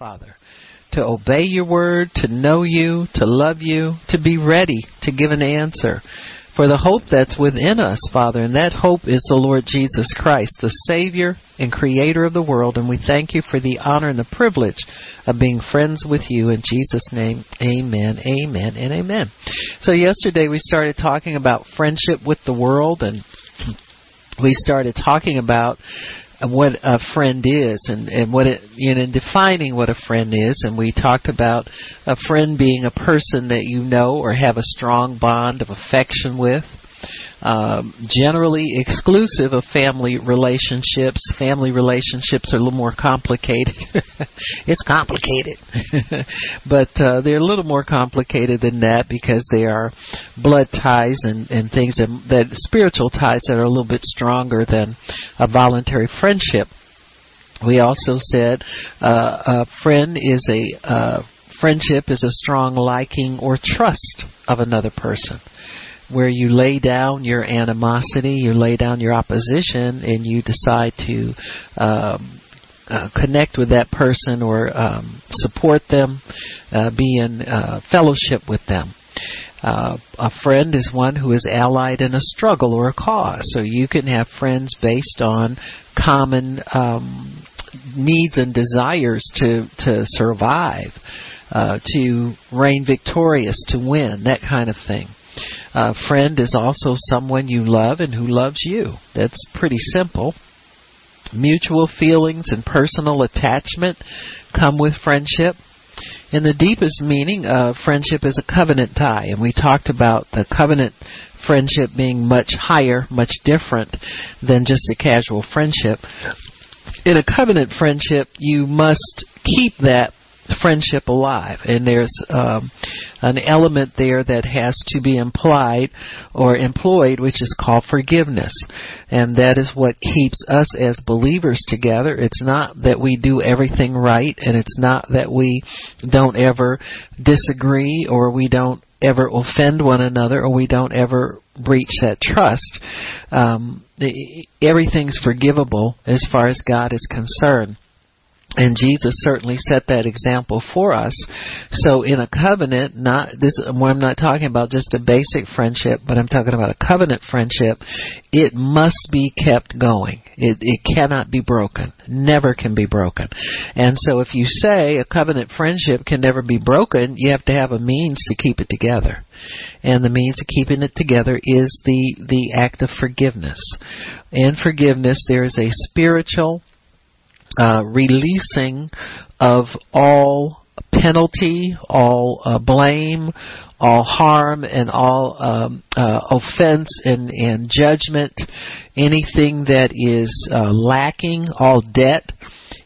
Father, to obey your word, to know you, to love you, to be ready to give an answer for the hope that's within us, Father, and that hope is the Lord Jesus Christ, the Savior and Creator of the world, and we thank you for the honor and the privilege of being friends with you. In Jesus' name, amen, amen, and amen. So yesterday we started talking about friendship with the world, and we started talking about what a friend is and, and what it you know defining what a friend is. And we talked about a friend being a person that you know or have a strong bond of affection with um, generally exclusive of family relationships. Family relationships are a little more complicated. it's complicated, but uh, they're a little more complicated than that because they are blood ties and, and things that, that spiritual ties that are a little bit stronger than a voluntary friendship. We also said uh, a friend is a uh, friendship is a strong liking or trust of another person where you lay down your animosity, you lay down your opposition, and you decide to um, uh, connect with that person or um, support them, uh, be in uh, fellowship with them. Uh, a friend is one who is allied in a struggle or a cause. So you can have friends based on common um, needs and desires to to survive, uh, to reign victorious, to win, that kind of thing. A friend is also someone you love and who loves you. That's pretty simple. Mutual feelings and personal attachment come with friendship. In the deepest meaning, uh, friendship is a covenant tie, and we talked about the covenant friendship being much higher, much different than just a casual friendship. In a covenant friendship, you must keep that friendship alive. And there's um, an element there that has to be implied or employed, which is called forgiveness. And that is what keeps us as believers together. It's not that we do everything right, and it's not that we don't ever disagree or we don't ever offend one another or we don't ever breach that trust. Um, everything's forgivable as far as God is concerned. And Jesus certainly set that example for us. So in a covenant, not this, I'm not talking about just a basic friendship, but I'm talking about a covenant friendship. It must be kept going. It, it cannot be broken. Never can be broken. And so if you say a covenant friendship can never be broken, you have to have a means to keep it together. And the means of keeping it together is the, the act of forgiveness. In forgiveness, there is a spiritual, uh, releasing of all penalty, all uh, blame, all harm, and all um, uh, offense and, and judgment, anything that is uh, lacking, all debt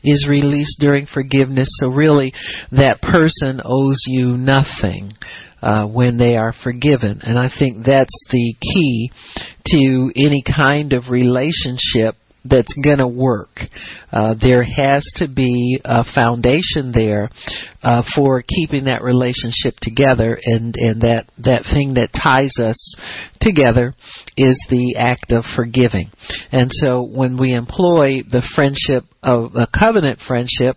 is released during forgiveness. So really, that person owes you nothing. Uh, when they are forgiven. And I think that's the key to any kind of relationship that's going to work. Uh, there has to be a foundation there uh, for keeping that relationship together, and and that that thing that ties us together is the act of forgiving. And so when we employ the friendship of a covenant friendship,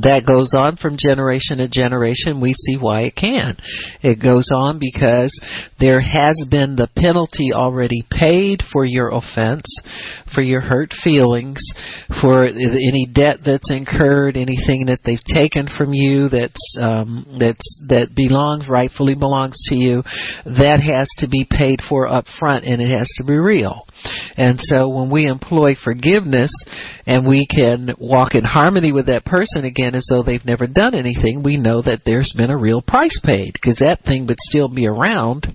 that goes on from generation to generation, we see why it can. It goes on because there has been the penalty already paid for your offense, for your hurt feelings, for any debt that's incurred, anything that they've taken from you that's um, that's that belongs rightfully belongs to you. That has to be paid for up front, and it has to be real. And so when we employ forgiveness and we can walk in harmony with that person again as though they've never done anything, we know that there's been a real price paid because that thing would still be around.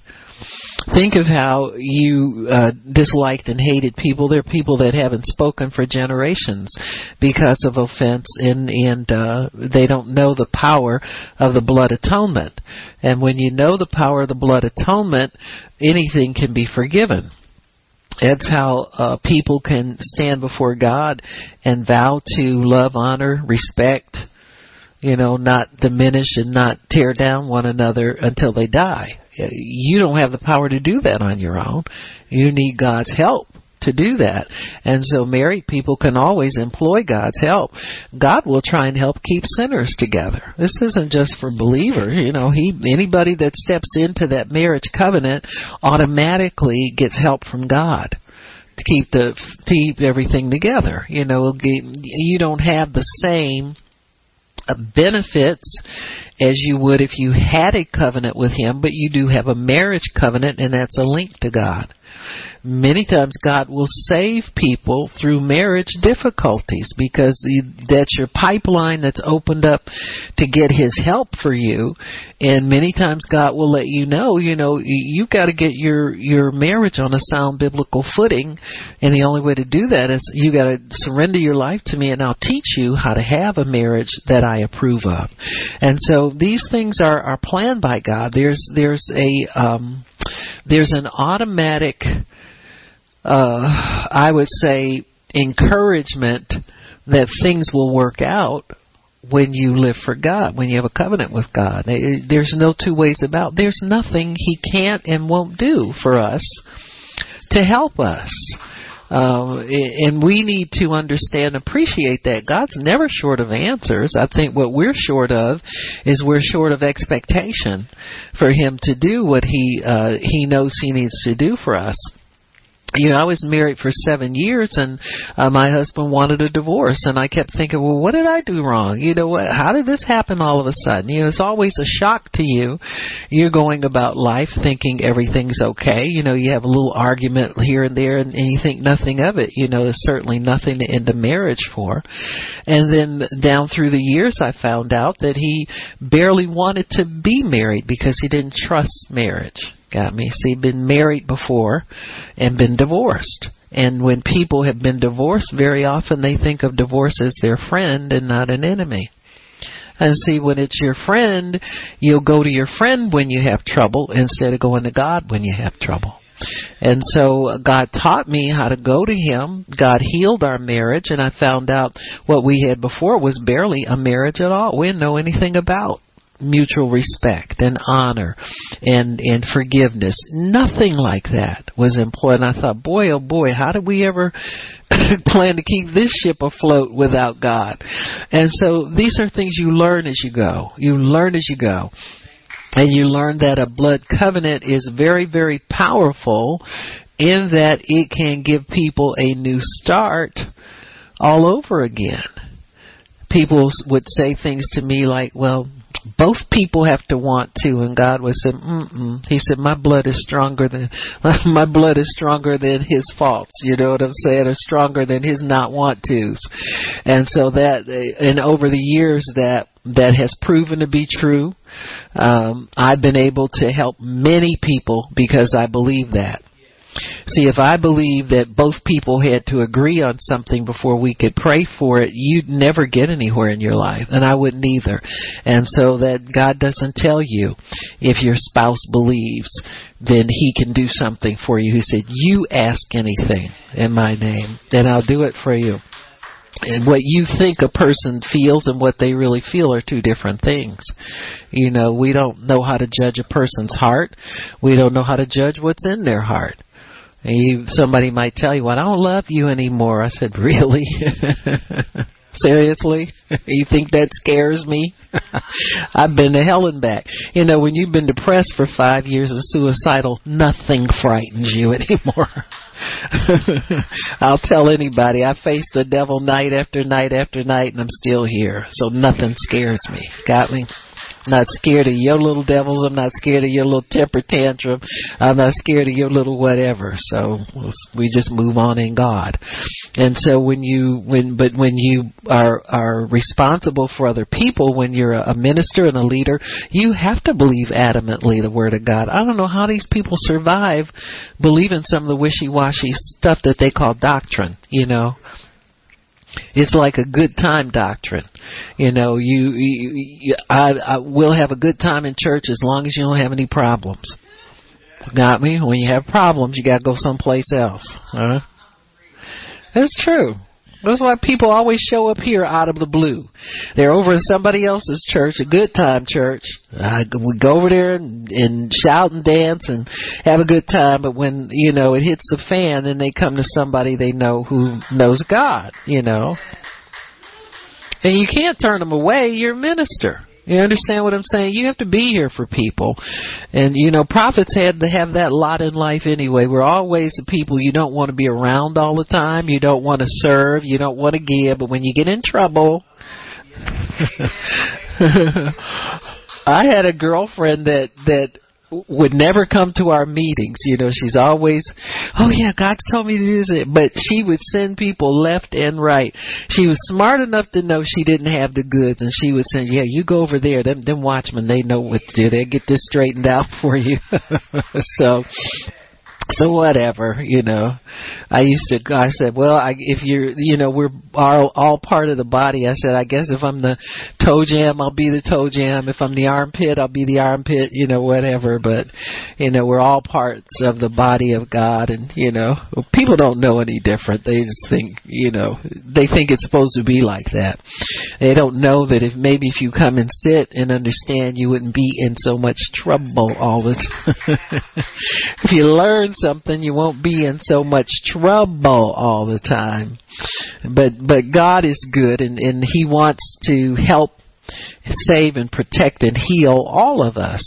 Think of how you uh, disliked and hated people. There are people that haven't spoken for generations because of offense, and and uh, they don't know the power of the blood atonement. And when you know the power of the blood atonement, anything can be forgiven. It's how uh, people can stand before God and vow to love, honor, respect, you know, not diminish and not tear down one another until they die. You don't have the power to do that on your own. You need God's help to do that. And so married people can always employ God's help. God will try and help keep sinners together. This isn't just for believers. You know, he anybody that steps into that marriage covenant automatically gets help from God to keep the to keep everything together. You know, you don't have the same uh, benefits as you would if you had a covenant with him, but you do have a marriage covenant and that's a link to God. Many times God will save people through marriage difficulties because that's your pipeline that's opened up to get His help for you. And many times God will let you know, you know, you've got to get your your marriage on a sound biblical footing, and the only way to do that is you got to surrender your life to me, and I'll teach you how to have a marriage that I approve of. And so these things are are planned by God. There's there's a um, there's an automatic uh, I would say, encouragement that things will work out when you live for God, when you have a covenant with God. There's no two ways about. There's nothing He can't and won't do for us to help us. Um, and we need to understand, appreciate that God's never short of answers. I think what we're short of is we're short of expectation for Him to do what He uh, He knows He needs to do for us you know, I was married for seven years, and uh, my husband wanted a divorce, and I kept thinking, well, what did I do wrong? You know, what? How did this happen all of a sudden? You know, it's always a shock to you. You're going about life thinking everything's okay. You know, you have a little argument here and there, and, and you think nothing of it. You know, there's certainly nothing to end a marriage for. And then down through the years, I found out that he barely wanted to be married because he didn't trust marriage. Got me? See, been married before and been divorced. And when people have been divorced, very often they think of divorce as their friend and not an enemy. And see, when it's your friend, you'll go to your friend when you have trouble instead of going to God when you have trouble. And so God taught me how to go to Him. God healed our marriage, and I found out what we had before was barely a marriage at all. We didn't know anything about mutual respect and honor and and forgiveness. Nothing like that was employed. And I thought, boy, oh boy, how did we ever plan to keep this ship afloat without God? And so these are things you learn as you go. You learn as you go. And you learn that a blood covenant is very, very powerful in that it can give people a new start all over again. People would say things to me like, well, both people have to want to. And god would say mm he said my blood is stronger than my blood is stronger than his faults. You know what i'm saying? Or stronger than his not want to's. And so that and over the years that that has proven to be true. Um i've been able to help many people because i believe that See, if I believe that both people had to agree on something before we could pray for it, you'd never get anywhere in your life, and I wouldn't either. And so that God doesn't tell you if your spouse believes, then He can do something for you. He said, "You ask anything in My name, and I'll do it for you." and what you think a person feels and what they really feel are two different things. You know, we don't know how to judge a person's heart. We don't know how to judge what's in their heart. You, somebody might tell you, well, I don't love you anymore. I said, really? Seriously? you think that scares me? I've been to hell and back. You know, when you've been depressed for five years and suicidal, nothing frightens you anymore. I'll tell anybody, I face the devil night after night after night and I'm still here. So nothing scares me. Got me? Not scared of your little devils. I'm not scared of your little temper tantrum. I'm not scared of your little whatever. So we just move on in God. And so when you when but when you are are responsible for other people, when you're a minister and a leader, you have to believe adamantly the word of God. I don't know how these people survive believing some of the wishy-washy stuff that they call doctrine, you know. It's like a good time doctrine. You know, you, you, you I, I will have a good time in church as long as you don't have any problems. Got me? When you have problems, you got to go someplace else. Huh? It's true. That's why people always show up here out of the blue. They're over in somebody else's church, a good time church. Uh, we go over there and, and shout and dance and have a good time. But when you know it hits the fan, then they come to somebody they know who knows God. You know, and you can't turn them away. You're a minister. You understand what I'm saying? You have to be here for people. And, you know, prophets had to have that lot in life anyway. We're always the people you don't want to be around all the time. You don't want to serve. You don't want to give. But when you get in trouble, I had a girlfriend that, that would never come to our meetings. You know, she's always, oh yeah, God told me to do this. But she would send people left and right. She was smart enough to know she didn't have the goods, and she would send, yeah, you go over there. Them, them watchmen, they know what to do. They'll get this straightened out for you. so, so whatever, you know. I used to, I said, well, I, if you're, you know, we're all, all part of the body. I said, I guess if I'm the toe jam, I'll be the toe jam. If I'm the armpit, I'll be the armpit, you know, whatever. But, you know, we're all parts of the body of God. And, you know, people don't know any different. They just think, you know, they think it's supposed to be like that. They don't know that if maybe if you come and sit and understand, you wouldn't be in so much trouble all the time. if you learn something, you won't be in so much trouble all the time. But but God is good and, and He wants to help save and protect and heal all of us.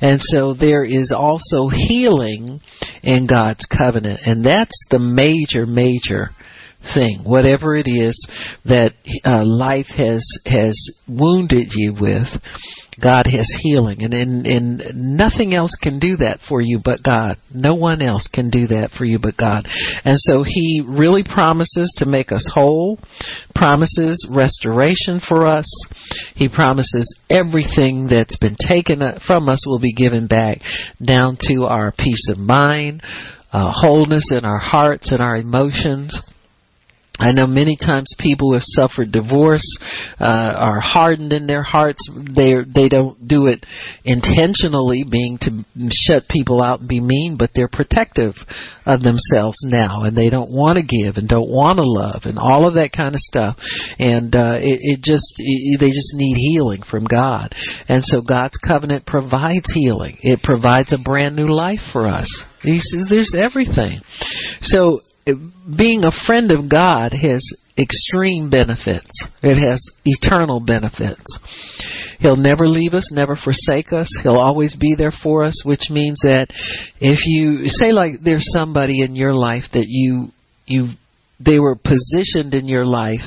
And so there is also healing in God's covenant. And that's the major, major thing, whatever it is that uh, life has has wounded you with, God has healing, and, and and nothing else can do that for you but God. No one else can do that for you but God. And so He really promises to make us whole, promises restoration for us. He promises everything that's been taken from us will be given back, down to our peace of mind, uh, wholeness in our hearts and our emotions I know many times people have suffered divorce uh, are hardened in their hearts. They they don't do it intentionally, being to shut people out and be mean, but they're protective of themselves now, and they don't want to give and don't want to love and all of that kind of stuff. And uh, it, it just it, they just need healing from God, and so God's covenant provides healing. It provides a brand new life for us. He says there's everything. So being a friend of God has extreme benefits. It has eternal benefits. He'll never leave us, never forsake us. He'll always be there for us, which means that if you say like there's somebody in your life that you you they were positioned in your life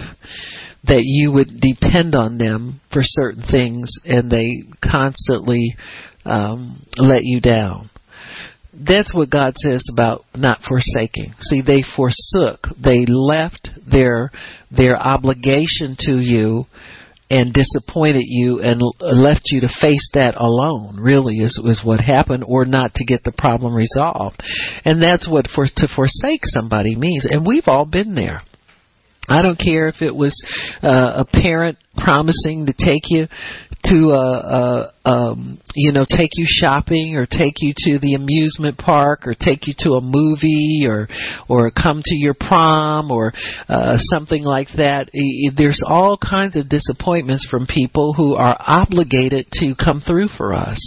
that you would depend on them for certain things and they constantly um, let you down that's what God says about not forsaking. See, they forsook. They left their their obligation to you and disappointed you and left you to face that alone really is is what happened or not to get the problem resolved and that's what for to forsake somebody means and we've all been there I don't care if it was uh, a parent promising to take you to a, a um you know take you shopping or take you to the amusement park or take you to a movie or or come to your prom or uh something like that. There's all kinds of disappointments from people who are obligated to come through for us.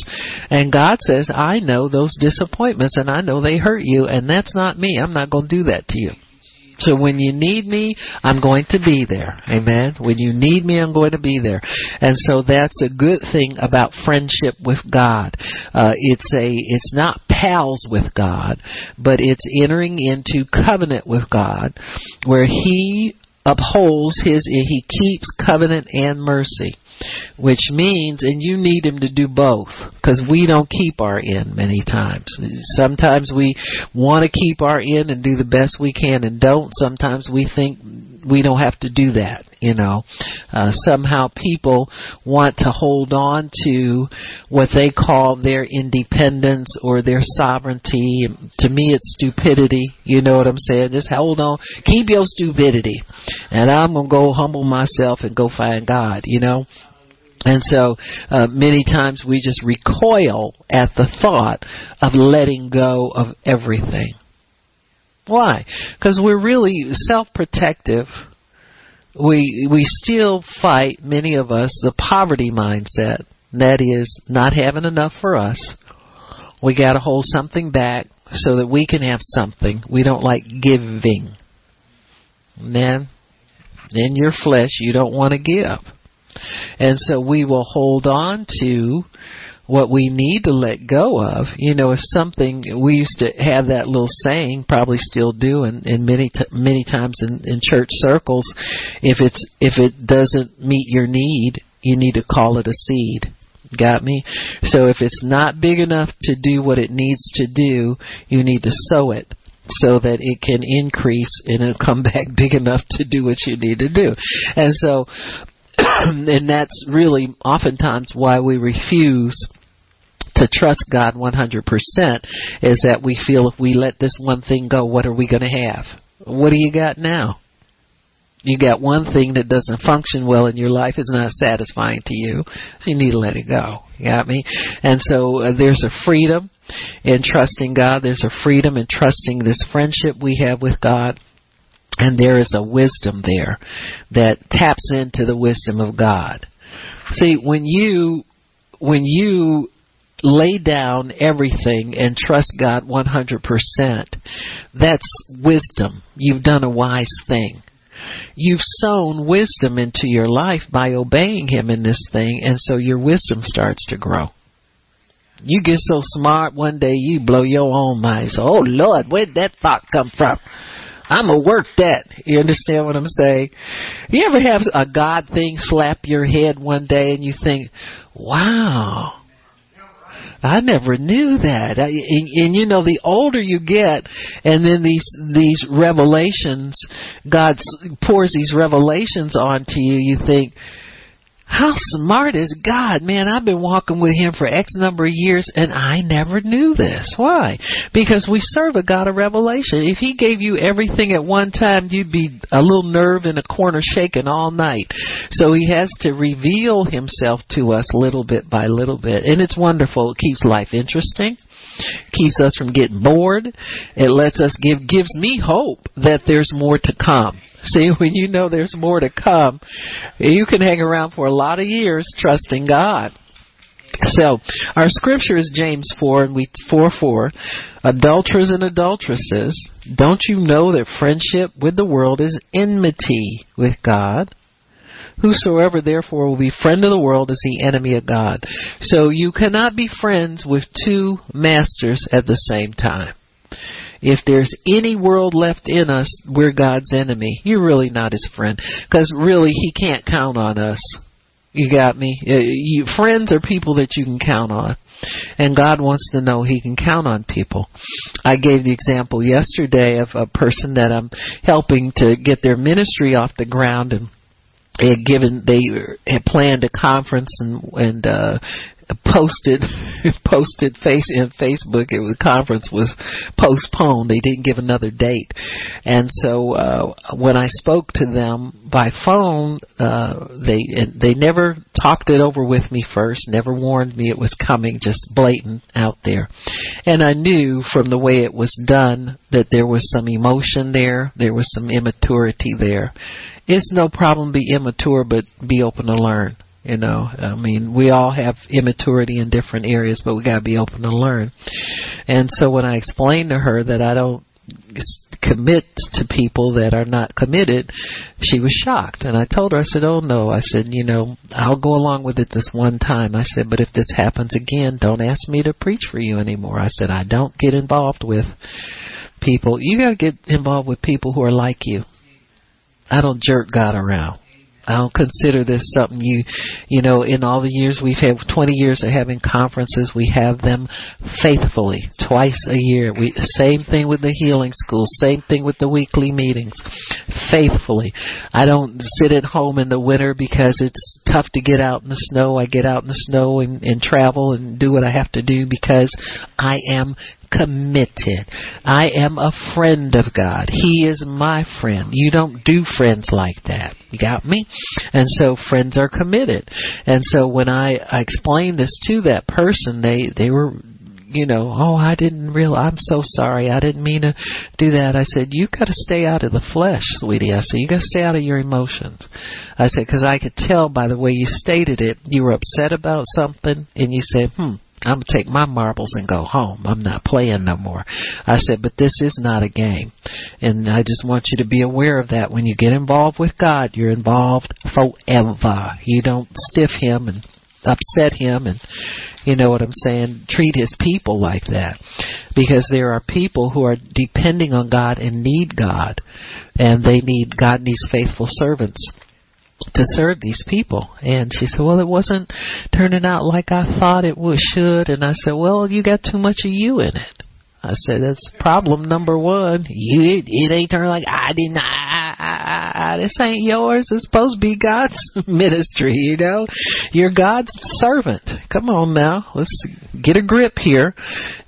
And God says I know those disappointments and I know they hurt you and that's not me. I'm not going to do that to you so when you need me, I'm going to be there. Amen. When you need me, I'm going to be there. And so that's a good thing about friendship with God. Uh, it's a, it's not pals with God, but it's entering into covenant with God where He upholds His, He keeps covenant and mercy which means, and you need him to do both, because we don't keep our end many times. Sometimes we want to keep our end and do the best we can and don't. Sometimes we think we don't have to do that, you know. Uh, somehow people want to hold on to what they call their independence or their sovereignty. To me, it's stupidity. You know what I'm saying? Just hold on. Keep your stupidity. And I'm going to go humble myself and go find God, you know. And so uh, many times we just recoil at the thought of letting go of everything. Why? Because we're really self protective we we still fight many of us the poverty mindset. That is not having enough for us. We got to hold something back so that we can have something. We don't like giving. Man, in your flesh, you don't want to give. And so we will hold on to what we need to let go of. You know, if something we used to have that little saying, probably still do, and, many t- many times in, in church circles, if it's if it doesn't meet your need, you need to call it a seed. Got me? So if it's not big enough to do what it needs to do, you need to sow it so that it can increase and it'll come back big enough to do what you need to do. And so and that's really oftentimes why we refuse to trust God 100% is that we feel if we let this one thing go, what are we going to have? What do you got now? You got one thing that doesn't function well in your life, is not satisfying to you, so you need to let it go. You got me? And so uh, there's a freedom in trusting God. There's a freedom in trusting this friendship we have with God and there is a wisdom there that taps into the wisdom of God. See, when you when you lay down everything and trust God 100%, that's wisdom. You've done a wise thing. You've sown wisdom into your life by obeying Him in this thing, and so your wisdom starts to grow. You get so smart one day you blow your own mind. So, oh Lord, where'd that thought come from? I'm a work that. You understand what I'm saying? You ever have a God thing slap your head one day and you think, wow, I never knew that. And, and, you know, the older you get, and then these these revelations, God pours these revelations onto you. You think, how smart is God? Man, I've been walking with Him for X number of years and I never knew this. Why? Because we serve a God of revelation. If He gave you everything at one time, you'd be a little nerve in a corner shaking all night. So He has to reveal Himself to us little bit by little bit. And it's wonderful. It keeps life interesting keeps us from getting bored. It lets us give gives me hope that there's more to come. See, when you know there's more to come, you can hang around for a lot of years trusting God. So, our scripture is James 4 and we 4 4. Adulterers and adulteresses, don't you know that friendship with the world is enmity with God? Whosoever therefore will be friend of the world is the enemy of God. So you cannot be friends with two masters at the same time. If there's any world left in us, we're God's enemy. You're really not his friend. Because really, he can't count on us. You got me? Uh, you, friends are people that you can count on. And God wants to know He can count on people. I gave the example yesterday of a person that I'm helping to get their ministry off the ground and they had given they had planned a conference and and uh posted posted face in Facebook it was conference was postponed. They didn't give another date. And so uh when I spoke to them by phone uh they they never talked it over with me first never warned me it was coming just blatant out there. And I knew from the way it was done that there was some emotion there there was some immaturity there it's no problem be immature, but be open to learn. You know, I mean, we all have immaturity in different areas, but we got to be open to learn. And so when I explained to her that I don't commit to people that are not committed, she was shocked. And I told her, I said, Oh no. I said, you know, I'll go along with it this one time. I said, but if this happens again, don't ask me to preach for you anymore. I said, I don't get involved with people. You got to get involved with people who are like you. I don't jerk God around. I don't consider this something you, you know, in all the years we've had, 20 years of having conferences, we have them faithfully, twice a year. We, same thing with the healing school, same thing with the weekly meetings, faithfully. I don't sit at home in the winter because it's tough to get out in the snow. I get out in the snow and, and travel and do what I have to do because I am committed. I am a friend of God. He is my friend. You don't do friends like that. You got me? And so friends are committed. And so when I, I explained this to that person, they, they were you know, oh, I didn't real, I'm so sorry, I didn't mean to do that. I said, you got to stay out of the flesh, sweetie. I said, you got to stay out of your emotions. I said, because I could tell by the way you stated it, you were upset about something, and you said, hmm, I'm gonna take my marbles and go home. I'm not playing no more. I said, but this is not a game. And I just want you to be aware of that. When you get involved with God, you're involved forever. You don't stiff him and upset him and you know what I'm saying, treat his people like that. Because there are people who are depending on God and need God and they need God needs faithful servants to serve these people. And she said, well, it wasn't turning out like I thought it would, should. And I said, well, you got too much of you in it. I said, that's problem number one. You, it, it ain't turning like I didn't, I, I, I, this ain't yours. It's supposed to be God's ministry, you know? You're God's servant. Come on now. Let's get a grip here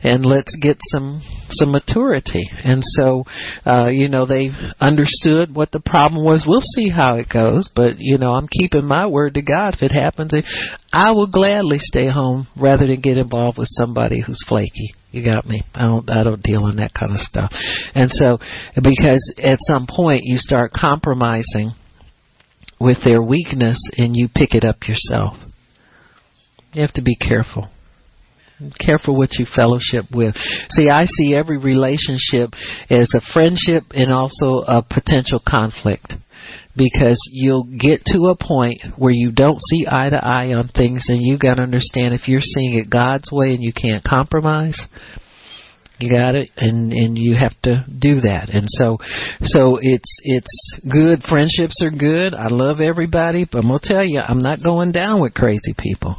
and let's get some, some maturity. And so, uh, you know, they understood what the problem was. We'll see how it goes, but, you know, I'm keeping my word to God. If it happens, I will gladly stay home rather than get involved with somebody who's flaky. You got me. I don't I don't deal in that kind of stuff. And so because at some point you start compromising with their weakness and you pick it up yourself. You have to be careful. Careful what you fellowship with. See, I see every relationship as a friendship and also a potential conflict because you'll get to a point where you don't see eye to eye on things and you got to understand if you're seeing it God's way and you can't compromise you got it and and you have to do that. And so so it's it's good. Friendships are good. I love everybody but i'm going to tell you i'm not going down with crazy people.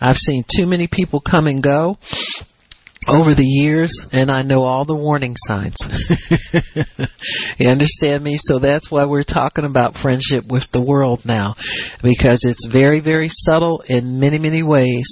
I've seen too many people come and go over the years and I know all the warning signs. you understand me? So that's why we're talking about friendship with the world now because it's very, very subtle in many, many ways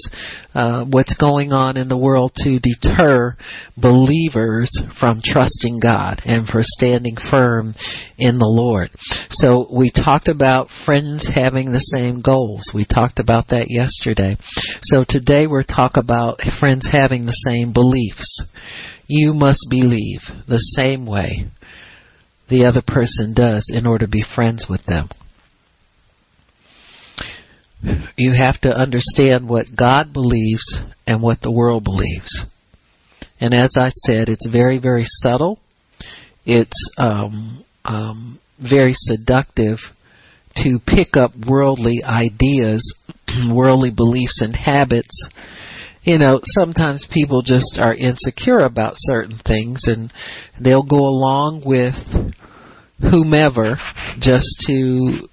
uh, what's going on in the world to deter believers from trusting God and for standing firm in the Lord. So we talked about friends having the same goals. We talked about that yesterday. So today we're talking about friends having the same beliefs. You must believe the same way the other person does in order to be friends with them. You have to understand what God believes and what the world believes. And as I said, it's very, very subtle. It's um, um, very seductive to pick up worldly ideas, worldly beliefs and habits. You know, sometimes people just are insecure about certain things and they'll go along with whomever just to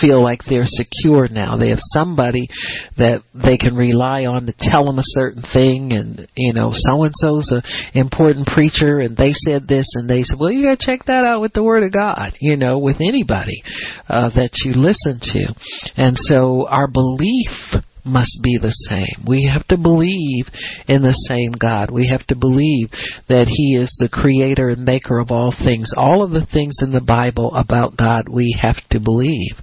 feel like they're secure now. They have somebody that they can rely on to tell them a certain thing, and you know, so and so's a important preacher, and they said this, and they said, well, you got to check that out with the Word of God. You know, with anybody uh, that you listen to, and so our belief must be the same. We have to believe in the same God. We have to believe that He is the creator and maker of all things. All of the things in the Bible about God we have to believe.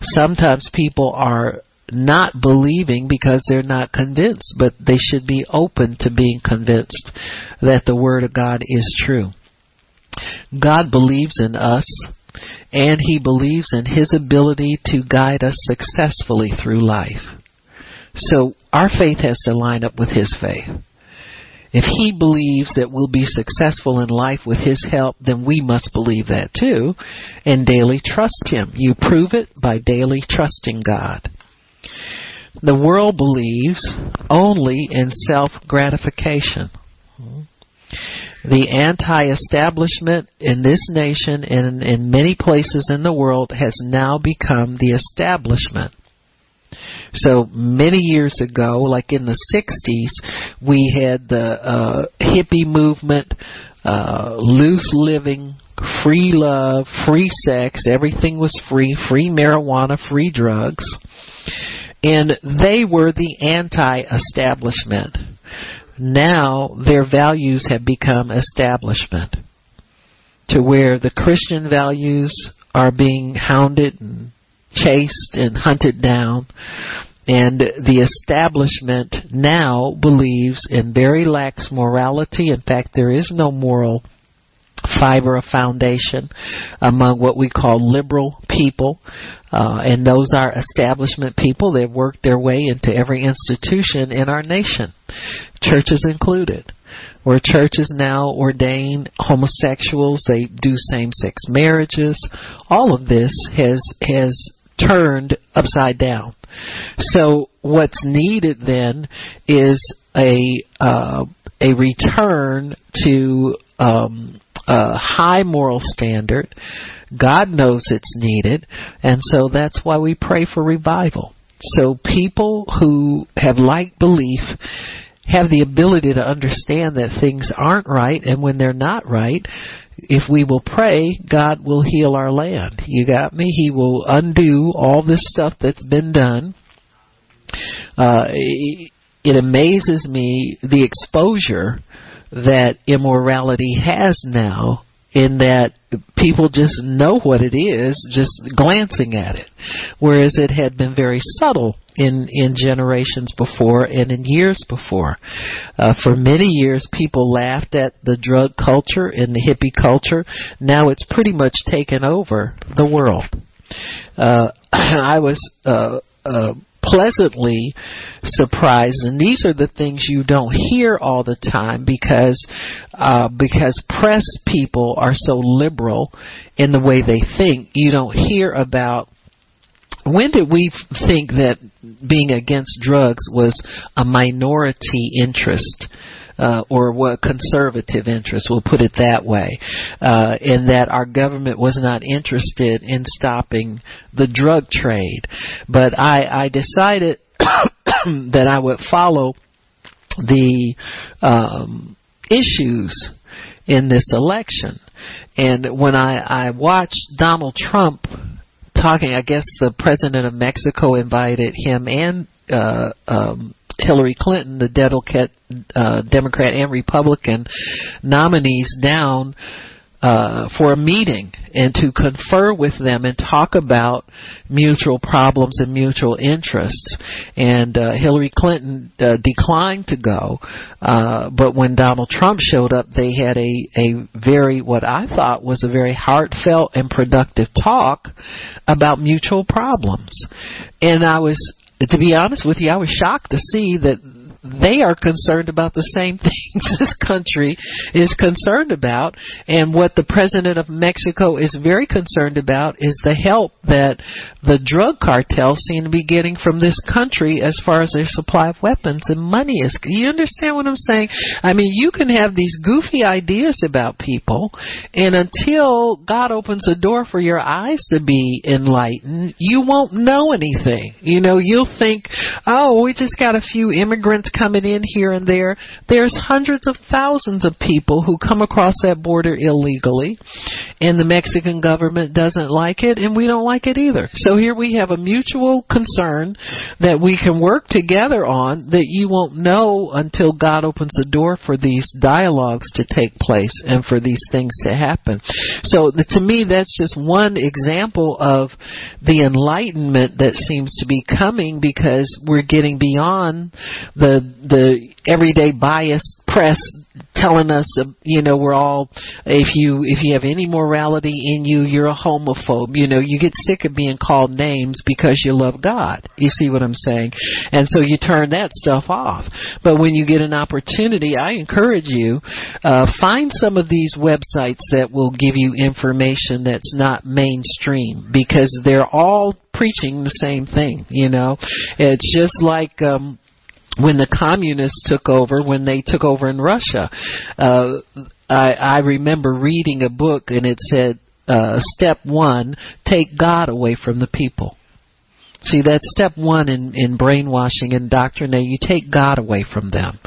Sometimes people are not believing because they're not convinced, but they should be open to being convinced that the Word of God is true. God believes in us and He believes in His ability to guide us successfully through life. So our faith has to line up with his faith. If he believes that we'll be successful in life with his help, then we must believe that too and daily trust him. You prove it by daily trusting God. The world believes only in self gratification. The anti establishment in this nation and in many places in the world has now become the establishment. So many years ago, like in the 60s, we had the uh, hippie movement, uh, loose living, free love, free sex, everything was free, free marijuana, free drugs. And they were the anti establishment. Now their values have become establishment to where the Christian values are being hounded and chased and hunted down and the establishment now believes in very lax morality. In fact, there is no moral fiber of foundation among what we call liberal people. Uh, and those are establishment people. They've worked their way into every institution in our nation, churches included. Where churches now ordain homosexuals, they do same-sex marriages. All of this has has turned upside down. So what's needed then is a uh, a return to um, a high moral standard. God knows it's needed, and so that's why we pray for revival. So people who have like belief have the ability to understand that things aren't right, and when they're not right, if we will pray, God will heal our land. You got me? He will undo all this stuff that's been done. Uh, it amazes me the exposure that immorality has now in that people just know what it is just glancing at it. Whereas it had been very subtle in in generations before and in years before. Uh, for many years people laughed at the drug culture and the hippie culture. Now it's pretty much taken over the world. Uh, I was uh, uh, pleasantly surprised and these are the things you don't hear all the time because uh, because press people are so liberal in the way they think. You don't hear about when did we think that being against drugs was a minority interest uh, or what conservative interests, we'll put it that way, uh, in that our government was not interested in stopping the drug trade. But I, I decided that I would follow the um, issues in this election. And when I, I watched Donald Trump talking, I guess the president of Mexico invited him and uh, um, Hillary Clinton, the uh, Democrat and Republican nominees down uh, for a meeting and to confer with them and talk about mutual problems and mutual interests. And uh, Hillary Clinton uh, declined to go, uh, but when Donald Trump showed up, they had a a very what I thought was a very heartfelt and productive talk about mutual problems. And I was to be honest with you, I was shocked to see that they are concerned about the same things this country is concerned about. And what the president of Mexico is very concerned about is the help that the drug cartels seem to be getting from this country as far as their supply of weapons and money is. You understand what I'm saying? I mean, you can have these goofy ideas about people, and until God opens a door for your eyes to be enlightened, you won't know anything. You know, you'll think, oh, we just got a few immigrants coming in here and there. There's hundreds of thousands of people who come across that border illegally, and the Mexican government doesn't like it, and we don't like it either. So here we have a mutual concern that we can work together on that you won't know until God opens the door for these dialogues to take place and for these things to happen. So to me, that's just one example of the enlightenment that seems to be coming because we're getting beyond the the everyday biased press telling us you know we're all if you if you have any morality in you you're a homophobe. You know you get sick of being called names because you love god. You see what i'm saying? And so you turn that stuff off. But when you get an opportunity i encourage you uh find some of these websites that will give you information that's not mainstream because they're all preaching the same thing you know? It's just like um when the communists took over, when they took over in Russia, uh, I, I remember reading a book and it said, uh, step one, take God away from the people. See, that's step one in, in brainwashing and indoctrinate. You take God away from them.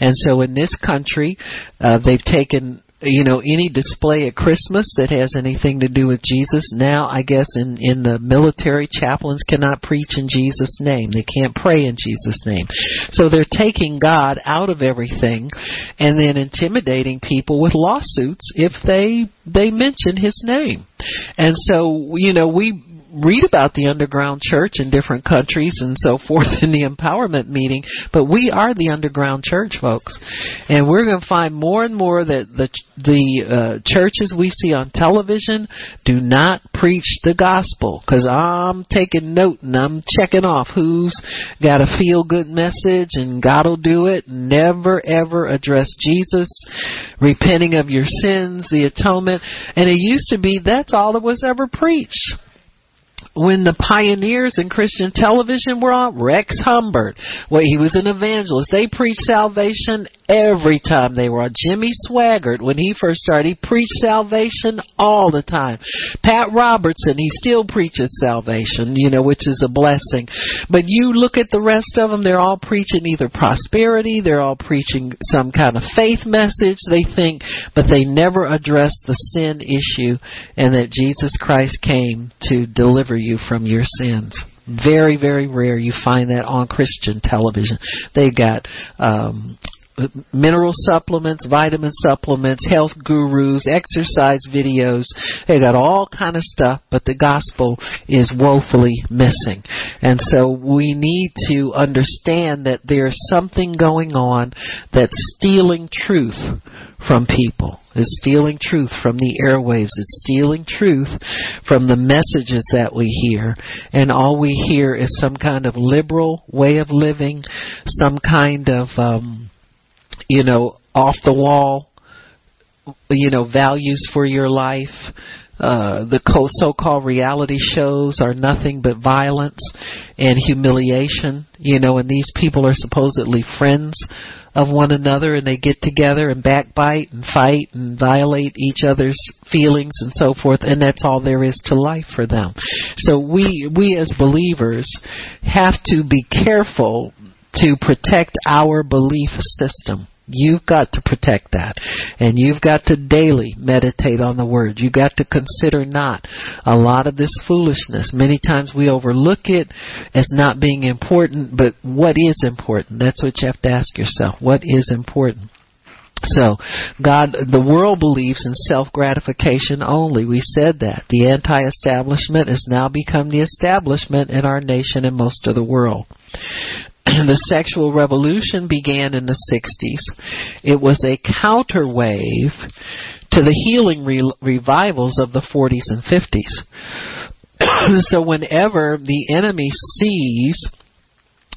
And so in this country, uh, they've taken you know any display at Christmas that has anything to do with Jesus. Now, I guess in in the military, chaplains cannot preach in Jesus' name. They can't pray in Jesus' name. So they're taking God out of everything, and then intimidating people with lawsuits if they they mention His name. And so you know we read about the underground church in different countries and so forth in the empowerment meeting, but we are the underground church, folks, and we're going to find more and more that the the uh, churches we see on television do not preach the gospel. Because I'm taking note and I'm checking off who's got a feel good message and God'll do it. Never ever address Jesus, repenting of your sins, the atonement, and it used to be that's all that was ever preached when the pioneers in Christian television were on, Rex Humbard, well, he was an evangelist. They preached salvation every time they were on. Jimmy Swaggart, when he first started, he preached salvation all the time. Pat Robertson, he still preaches salvation, you know, which is a blessing. But you look at the rest of them, they're all preaching either prosperity, they're all preaching some kind of faith message, they think, but they never address the sin issue and that Jesus Christ came to deliver you you from your sins. Very, very rare you find that on Christian television. They got um, mineral supplements, vitamin supplements, health gurus, exercise videos. They got all kind of stuff, but the gospel is woefully missing. And so we need to understand that there's something going on that's stealing truth from people. It's stealing truth from the airwaves. It's stealing truth from the messages that we hear. And all we hear is some kind of liberal way of living, some kind of um you know, off the wall, you know, values for your life. Uh, the so-called reality shows are nothing but violence and humiliation, you know, and these people are supposedly friends of one another and they get together and backbite and fight and violate each other's feelings and so forth and that's all there is to life for them. So we we as believers have to be careful to protect our belief system. You've got to protect that. And you've got to daily meditate on the Word. You've got to consider not a lot of this foolishness. Many times we overlook it as not being important, but what is important? That's what you have to ask yourself. What is important? So, God, the world believes in self gratification only. We said that. The anti establishment has now become the establishment in our nation and most of the world. The sexual revolution began in the 60s. It was a counterwave to the healing re- revivals of the 40s and 50s. so whenever the enemy sees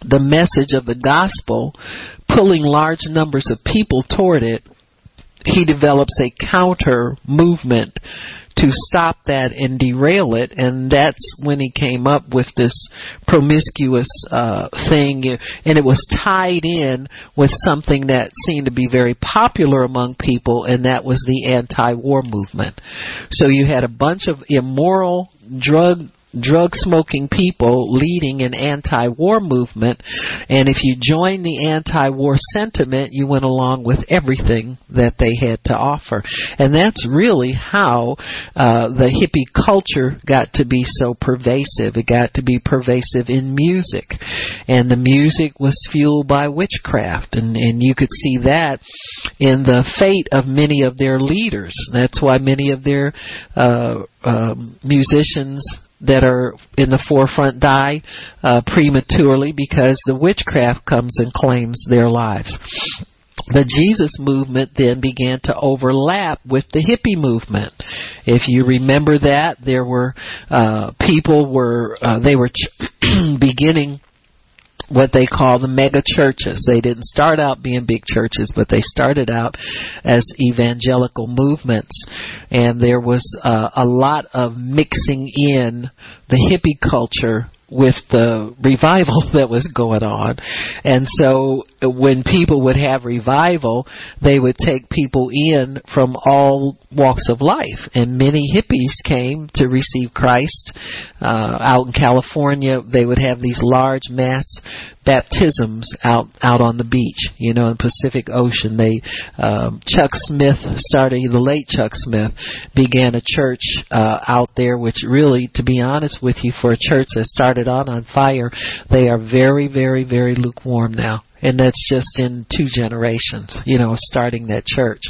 the message of the gospel pulling large numbers of people toward it, he develops a counter movement to stop that and derail it and that's when he came up with this promiscuous uh thing and it was tied in with something that seemed to be very popular among people and that was the anti-war movement. So you had a bunch of immoral drug drug smoking people leading an anti war movement. And if you joined the anti war sentiment, you went along with everything that they had to offer. And that's really how uh, the hippie culture got to be so pervasive. It got to be pervasive in music. And the music was fueled by witchcraft. And, and you could see that in the fate of many of their leaders. That's why many of their uh, um, musicians that are in the forefront die uh, prematurely because the witchcraft comes and claims their lives. The Jesus movement then began to overlap with the hippie movement. If you remember that, there were uh, people were uh, they were ch- beginning what they call the mega churches. They didn't start out being big churches, but they started out as evangelical movements. And there was uh, a lot of mixing in the hippie culture with the revival that was going on. And so when people would have revival, they would take people in from all walks of life. And many hippies came to receive Christ. Uh, out in California, they would have these large mass baptisms out out on the beach, you know, in the Pacific Ocean. They um, Chuck Smith started the late Chuck Smith began a church uh, out there, which really, to be honest with you, for a church that started on on fire, they are very, very, very lukewarm now and that's just in two generations, you know, starting that church.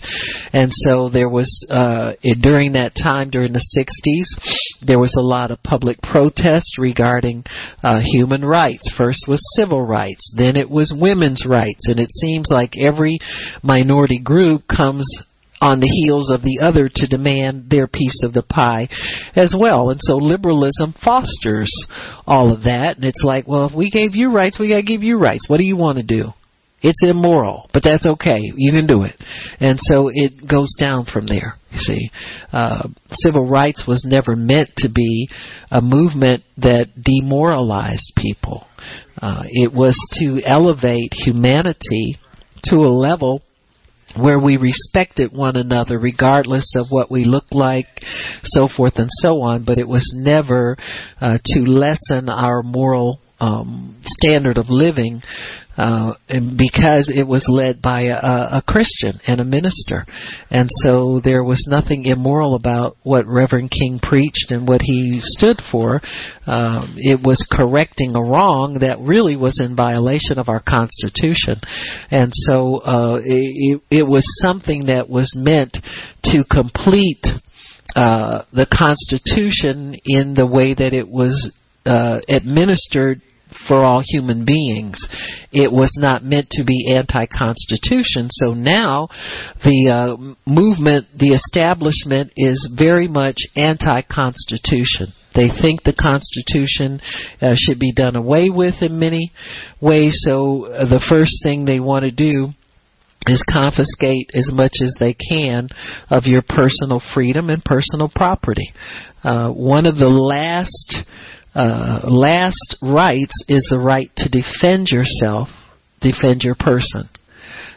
And so there was uh, during that time, during the '60s, there was a lot of public protest regarding uh, human rights. First was civil rights, then it was women's rights, and it seems like every minority group comes on the heels of the other to demand their piece of the pie as well. And so liberalism fosters all of that. And it's like, well, if we gave you rights, we got to give you rights. What do you want to do? It's immoral, but that's okay. You can do it. And so it goes down from there, you see. Uh, civil rights was never meant to be a movement that demoralized people. Uh, it was to elevate humanity to a level where we respected one another regardless of what we looked like, so forth and so on, but it was never uh, to lessen our moral um, standard of living uh, because it was led by a, a Christian and a minister. And so there was nothing immoral about what Reverend King preached and what he stood for. Um, it was correcting a wrong that really was in violation of our Constitution. And so uh, it, it was something that was meant to complete uh, the Constitution in the way that it was uh, administered for all human beings. It was not meant to be anti-constitution. So now the uh, movement, the establishment is very much anti-constitution. They think the Constitution uh, should be done away with in many ways. So uh, the first thing they want to do is confiscate as much as they can of your personal freedom and personal property. Uh, one of the last uh, last rights is the right to defend yourself, defend your person.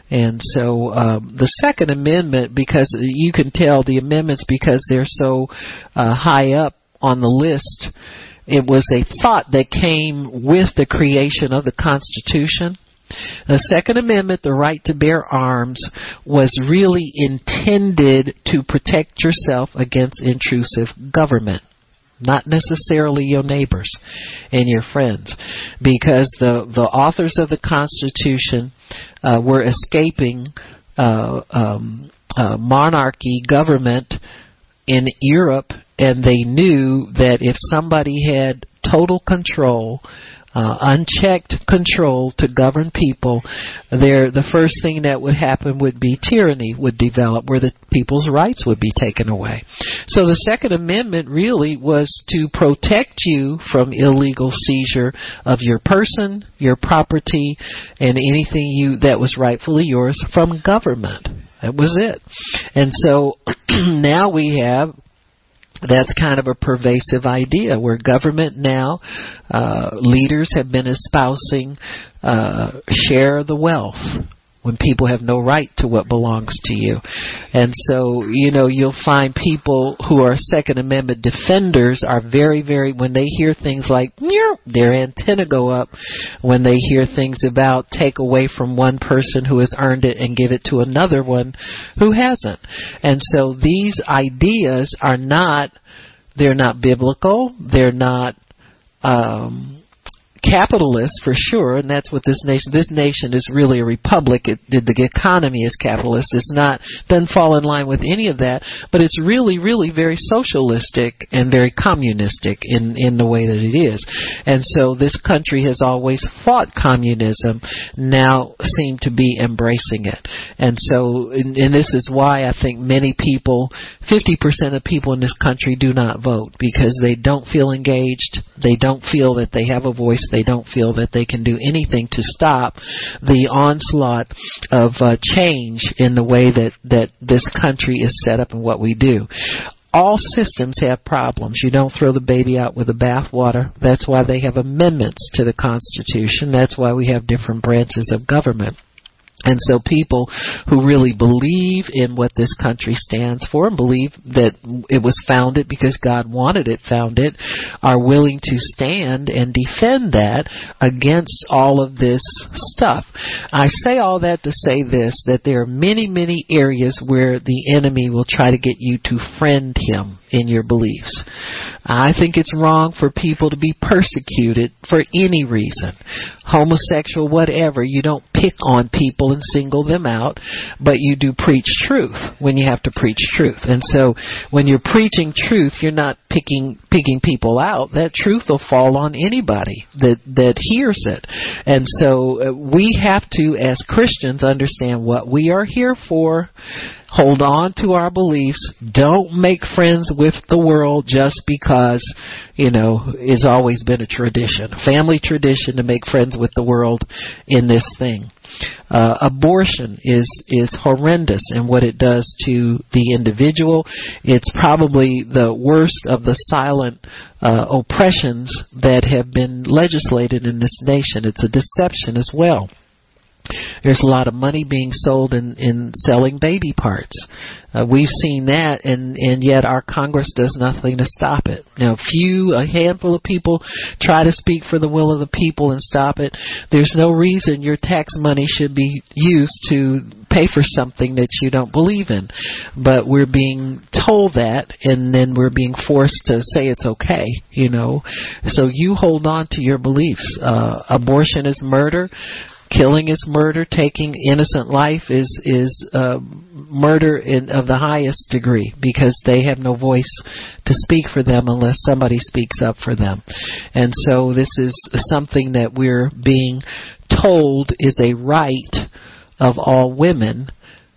And so um, the Second Amendment, because you can tell the amendments because they're so uh, high up on the list, it was a thought that came with the creation of the Constitution. The Second Amendment, the right to bear arms, was really intended to protect yourself against intrusive government not necessarily your neighbors and your friends, because the the authors of the Constitution uh, were escaping uh, um, uh, monarchy government in Europe, and they knew that if somebody had total control uh, unchecked control to govern people, there the first thing that would happen would be tyranny would develop, where the people's rights would be taken away. So the Second Amendment really was to protect you from illegal seizure of your person, your property, and anything you that was rightfully yours from government. That was it. And so now we have that's kind of a pervasive idea where government now uh, leaders have been espousing uh, share the wealth when people have no right to what belongs to you. And so, you know, you'll find people who are Second Amendment defenders are very, very, when they hear things like, their antenna go up when they hear things about take away from one person who has earned it and give it to another one who hasn't. And so these ideas are not, they're not biblical, they're not, um, capitalist for sure, and that's what this nation. This nation is really a republic. It, the economy is capitalist. It's not doesn't fall in line with any of that, but it's really, really very socialistic and very communistic in in the way that it is. And so this country has always fought communism. Now seem to be embracing it, and so and, and this is why I think many people, fifty percent of people in this country, do not vote because they don't feel engaged. They don't feel that they have a voice they don't feel that they can do anything to stop the onslaught of uh, change in the way that, that this country is set up and what we do all systems have problems. You don't throw the baby out with the bathwater. That's why they have amendments to the Constitution. That's why we have different branches of government. And so people who really believe in what this country stands for and believe that it was founded because God wanted it founded are willing to stand and defend that against all of this stuff. I say all that to say this that there are many, many areas where the enemy will try to get you to friend him in your beliefs. I think it's wrong for people to be persecuted for any reason. Homosexual, whatever. You don't pick on people and single them out, but you do preach truth when you have to preach truth. And so when you're preaching truth, you're not picking picking people out. That truth will fall on anybody that that hears it. And so uh, we have to as Christians understand what we are here for hold on to our beliefs. Don't make friends with the world just because, you know, it's always been a tradition, a family tradition to make friends with the world in this thing. Uh, abortion is is horrendous in what it does to the individual. It's probably the worst of the silent uh, oppressions that have been legislated in this nation. It's a deception as well. There's a lot of money being sold in, in selling baby parts. Uh, we've seen that, and and yet our Congress does nothing to stop it. Now, few, a handful of people try to speak for the will of the people and stop it. There's no reason your tax money should be used to pay for something that you don't believe in. But we're being told that, and then we're being forced to say it's okay. You know, so you hold on to your beliefs. Uh, abortion is murder killing is murder taking innocent life is is uh, murder in, of the highest degree because they have no voice to speak for them unless somebody speaks up for them. And so this is something that we're being told is a right of all women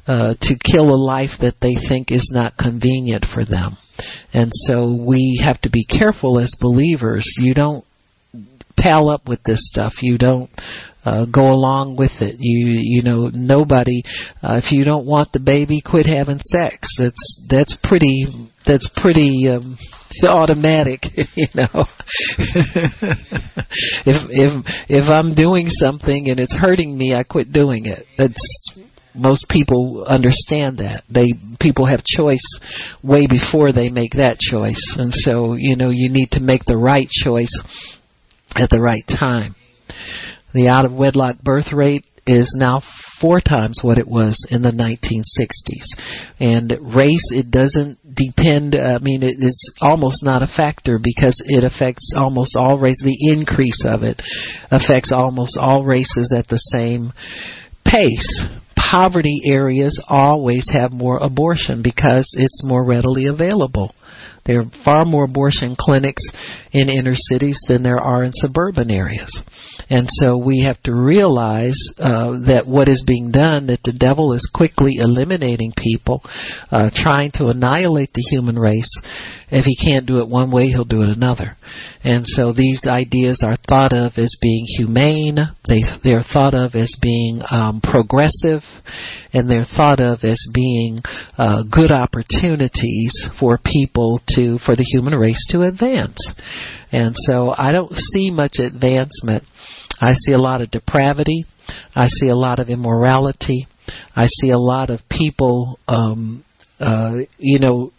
uh, to kill a life that they think is not convenient for them. And so we have to be careful as believers. You don't pal up with this stuff. You don't uh, go along with it. You you know nobody. Uh, if you don't want the baby, quit having sex. That's that's pretty that's pretty um, automatic. You know, if if if I'm doing something and it's hurting me, I quit doing it. That's most people understand that they people have choice way before they make that choice and so you know you need to make the right choice at the right time the out of wedlock birth rate is now four times what it was in the 1960s. And race, it doesn't depend, I mean, it is almost not a factor because it affects almost all races. The increase of it affects almost all races at the same pace. Poverty areas always have more abortion because it's more readily available. There are far more abortion clinics in inner cities than there are in suburban areas. And so we have to realize uh, that what is being done, that the devil is quickly eliminating people, uh, trying to annihilate the human race. If he can't do it one way, he'll do it another. And so these ideas are thought of as being humane. They they're thought of as being um, progressive, and they're thought of as being uh, good opportunities for people to for the human race to advance. And so I don't see much advancement. I see a lot of depravity. I see a lot of immorality. I see a lot of people, um, uh, you know,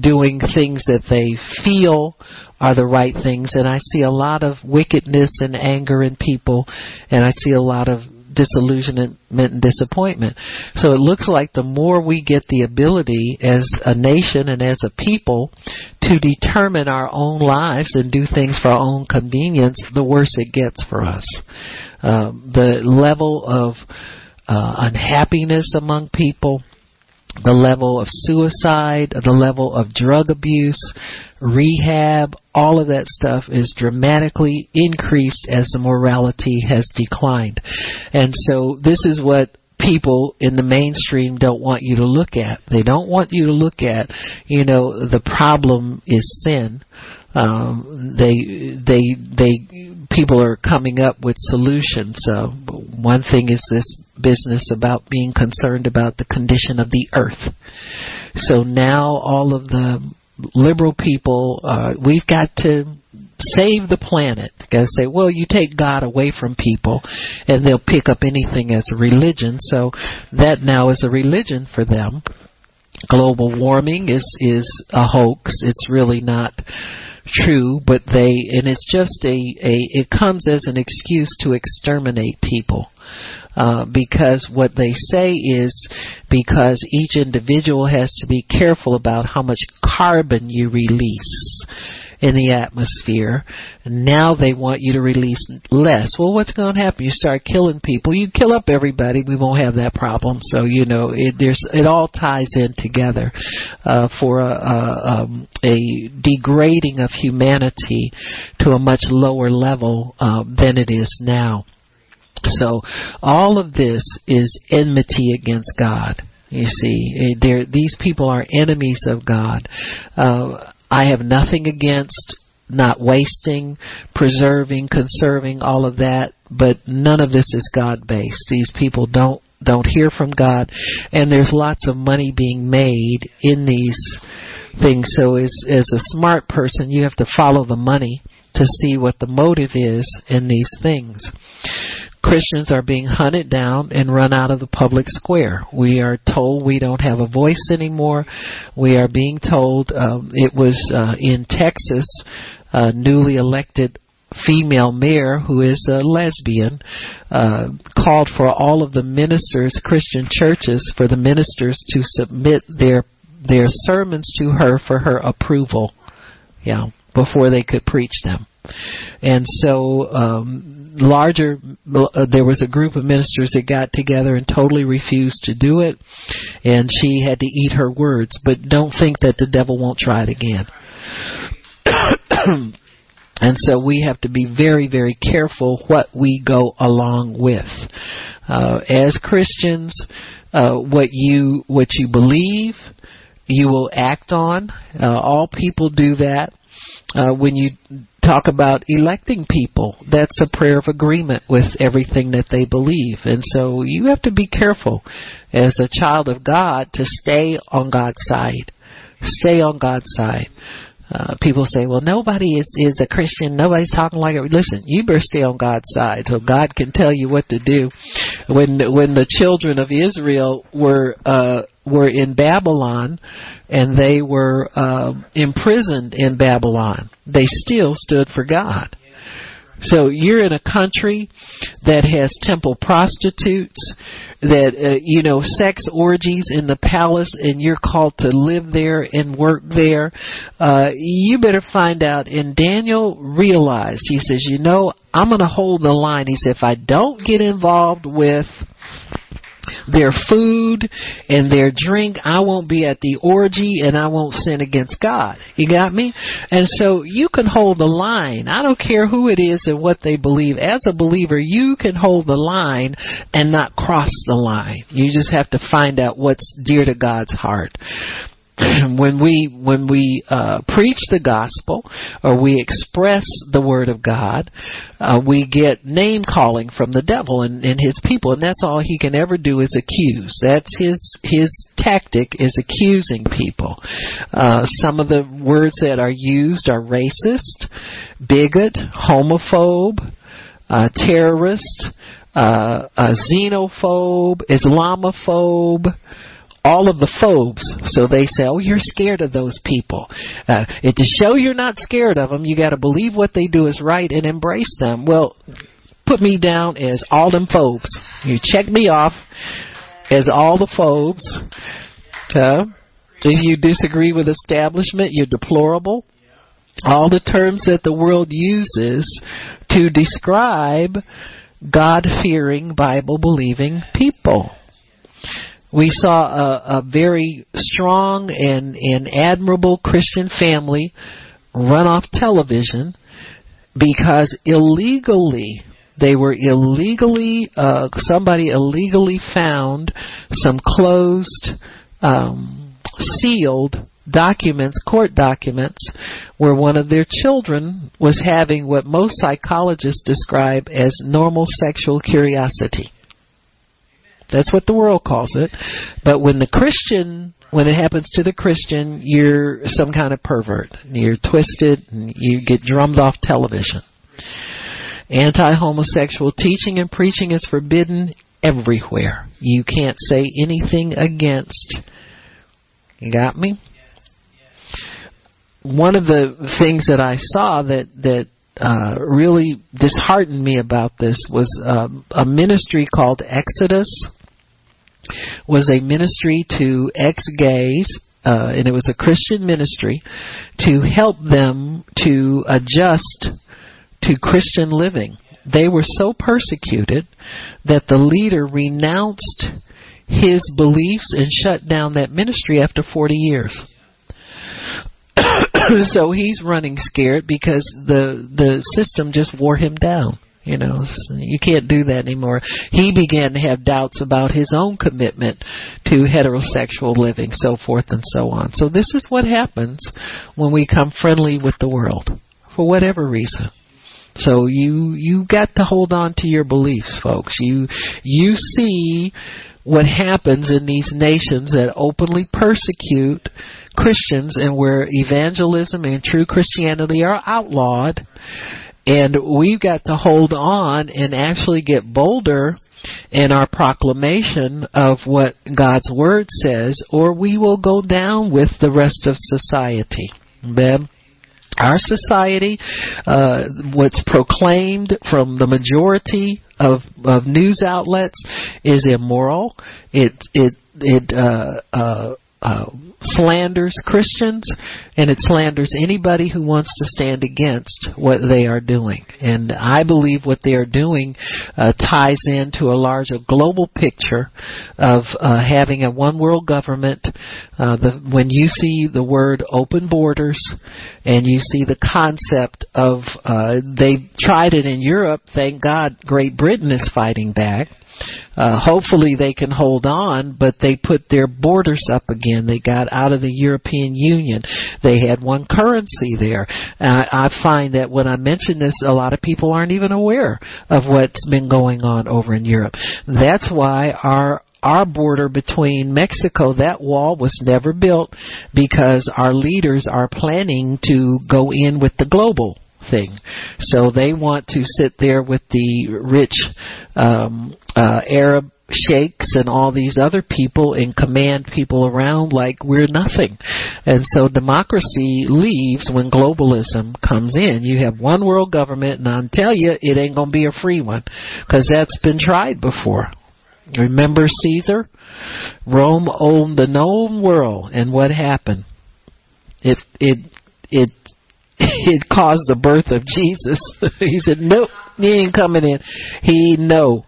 doing things that they feel are the right things. And I see a lot of wickedness and anger in people. And I see a lot of disillusionment and disappointment. So it looks like the more we get the ability as a nation and as a people to determine our own lives and do things for our own convenience, the worse it gets for us. Um, the level of uh, unhappiness among people, the level of suicide, the level of drug abuse, rehab, all of that stuff is dramatically increased as the morality has declined. And so this is what people in the mainstream don't want you to look at. They don't want you to look at, you know, the problem is sin. Um, they they they people are coming up with solutions. Uh, one thing is this business about being concerned about the condition of the earth. So now all of the liberal people, uh, we've got to save the planet. Got to say, well, you take God away from people, and they'll pick up anything as a religion. So that now is a religion for them. Global warming is is a hoax. It's really not true, but they and it's just a, a it comes as an excuse to exterminate people. Uh, because what they say is because each individual has to be careful about how much carbon you release in the atmosphere. Now they want you to release less. Well, what's going to happen? You start killing people. You kill up everybody. We won't have that problem. So you know, it, there's it all ties in together uh, for a, a, um, a degrading of humanity to a much lower level um, than it is now. So all of this is enmity against God. You see, these people are enemies of God. Uh, I have nothing against not wasting, preserving, conserving, all of that, but none of this is God based. These people don't don't hear from God, and there's lots of money being made in these things. So as as a smart person, you have to follow the money to see what the motive is in these things. Christians are being hunted down and run out of the public square. We are told we don't have a voice anymore. We are being told um, it was uh, in Texas, a newly elected female mayor who is a lesbian uh, called for all of the ministers, Christian churches, for the ministers to submit their their sermons to her for her approval. Yeah, before they could preach them. And so, um, larger, uh, there was a group of ministers that got together and totally refused to do it, and she had to eat her words. But don't think that the devil won't try it again. and so we have to be very, very careful what we go along with. Uh, as Christians, uh, what you what you believe, you will act on. Uh, all people do that. Uh, when you talk about electing people. That's a prayer of agreement with everything that they believe. And so you have to be careful as a child of God to stay on God's side. Stay on God's side. Uh, people say, well, nobody is, is a Christian. Nobody's talking like it. Listen, you better stay on God's side so God can tell you what to do. When, when the children of Israel were, uh, were in Babylon and they were uh, imprisoned in Babylon, they still stood for God. So you're in a country that has temple prostitutes, that uh, you know sex orgies in the palace, and you're called to live there and work there. Uh, you better find out. And Daniel realized. He says, "You know, I'm going to hold the line." He said, "If I don't get involved with." Their food and their drink. I won't be at the orgy and I won't sin against God. You got me? And so you can hold the line. I don't care who it is and what they believe. As a believer, you can hold the line and not cross the line. You just have to find out what's dear to God's heart. when we when we uh, preach the gospel or we express the word of God, uh, we get name calling from the devil and, and his people, and that's all he can ever do is accuse. That's his his tactic is accusing people. Uh, some of the words that are used are racist, bigot, homophobe, uh, terrorist, uh, xenophobe, Islamophobe all of the phobes. So they say, "Oh, you're scared of those people." Uh, and to show you're not scared of them, you got to believe what they do is right and embrace them. Well, put me down as all them phobes. You check me off as all the phobes. Uh, if you disagree with establishment, you're deplorable. All the terms that the world uses to describe God fearing, Bible believing people we saw a, a very strong and, and admirable Christian family run off television because illegally they were illegally uh, somebody illegally found some closed um, sealed documents court documents where one of their children was having what most psychologists describe as normal sexual curiosity that's what the world calls it. But when the Christian, when it happens to the Christian, you're some kind of pervert. You're twisted and you get drummed off television. Anti homosexual teaching and preaching is forbidden everywhere. You can't say anything against. You got me? One of the things that I saw that, that uh, really disheartened me about this was um, a ministry called Exodus. Was a ministry to ex-gays uh, and it was a Christian ministry to help them to adjust to Christian living. They were so persecuted that the leader renounced his beliefs and shut down that ministry after 40 years. so he's running scared because the the system just wore him down. You know, you can't do that anymore. He began to have doubts about his own commitment to heterosexual living, so forth and so on. So this is what happens when we come friendly with the world, for whatever reason. So you you got to hold on to your beliefs, folks. You you see what happens in these nations that openly persecute Christians and where evangelism and true Christianity are outlawed and we've got to hold on and actually get bolder in our proclamation of what God's Word says, or we will go down with the rest of society. Amen. Our society, uh, what's proclaimed from the majority of, of news outlets, is immoral. It it it uh, uh, uh, slanders Christians and it slanders anybody who wants to stand against what they are doing. And I believe what they are doing uh, ties into a larger global picture of uh, having a one world government. Uh, the, when you see the word open borders and you see the concept of uh, they tried it in Europe, thank God Great Britain is fighting back uh, hopefully they can hold on, but they put their borders up again. They got out of the European Union. They had one currency there. Uh, I find that when I mention this, a lot of people aren't even aware of what's been going on over in Europe. That's why our our border between Mexico, that wall was never built because our leaders are planning to go in with the global thing. So they want to sit there with the rich um, uh, Arab sheikhs and all these other people and command people around like we're nothing. And so democracy leaves when globalism comes in. You have one world government, and I'll tell you, it ain't going to be a free one because that's been tried before. Remember Caesar? Rome owned the known world, and what happened? It it it it caused the birth of Jesus. he said, Nope, he ain't coming in. He no.